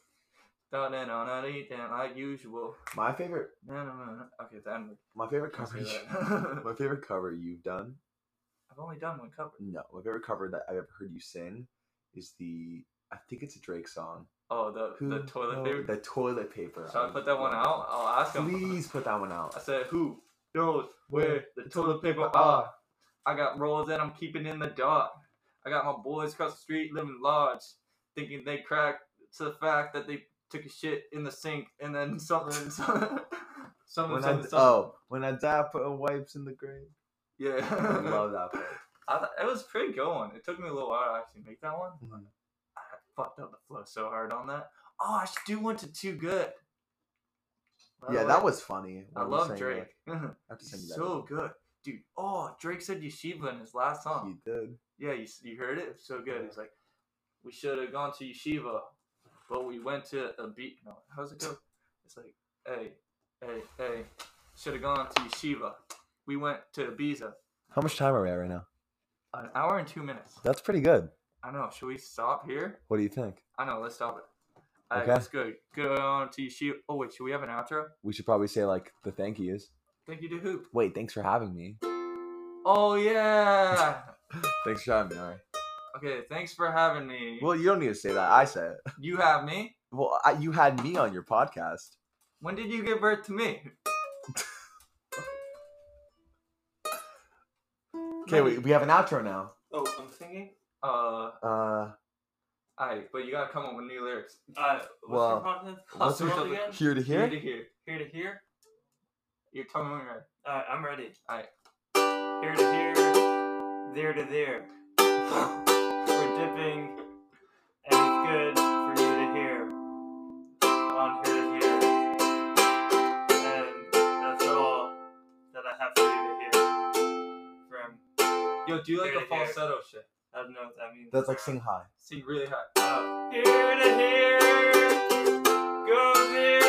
Done it on a weekend like usual. My favorite, No, no, no, no. Okay, then my favorite cover. you- my favorite cover you've done. I've only done one cover. No, my favorite cover that I've ever heard you sing is the. I think it's a Drake song. Oh, the the toilet paper. The toilet paper. Should I put that one out? I'll ask him. Please put that one out. I said, who knows where the toilet paper are? I got rolls that I'm keeping in the dark. I got my boys across the street living large, thinking they cracked to the fact that they took a shit in the sink and then something, something, something, When I, something, something. oh, when I die, putting wipes in the grave. yeah. I love that part. I it was pretty good one. It took me a little while to actually make that one. Mhm. Fucked up the flow so hard on that. Oh, I should do one to Too Good. By Yeah, way, that was funny. I love Drake. like- I have to send you He's that. so good, dude. Oh, Drake said yeshiva in his last song. You did. Yeah, you, you heard it. It's so good. He's like, we should have gone to yeshiva, but we went to a beat. No, how's it go? It's like, hey, hey, hey, should have gone to yeshiva. We went to Ibiza. How much time are we at right now? An hour and two minutes. That's pretty good. I know. Should we stop here? What do you think? I know. Let's stop it. Alright, Okay. let's go. Go on to yeshiva. Oh wait, should we have an outro? We should probably say like the thank yous. Thank you to who? Wait, thanks for having me. Oh yeah. Thanks for having me. All right. okay. Thanks for having me. Well, you don't need to say that. I said it. you have me. Well, I, you had me on your podcast. When did you give birth to me? Okay, we, we have an outro now. Oh, I'm singing. Uh, Uh, alright, but you gotta come up with new lyrics. Uh, what's Well, your content? what's your- World again? here to Here here. to here. Here to here. You're me when you're ready. Alright, I'm ready. Alright. Here to here. There to there. We're dipping, and it's good for you to hear. On here to here. And that's all that I have for you to hear. From, Yo, do you like Here a to here. falsetto shit. I don't know what that means. That's like sing high. Sing really high. Uh, here to here. Here there.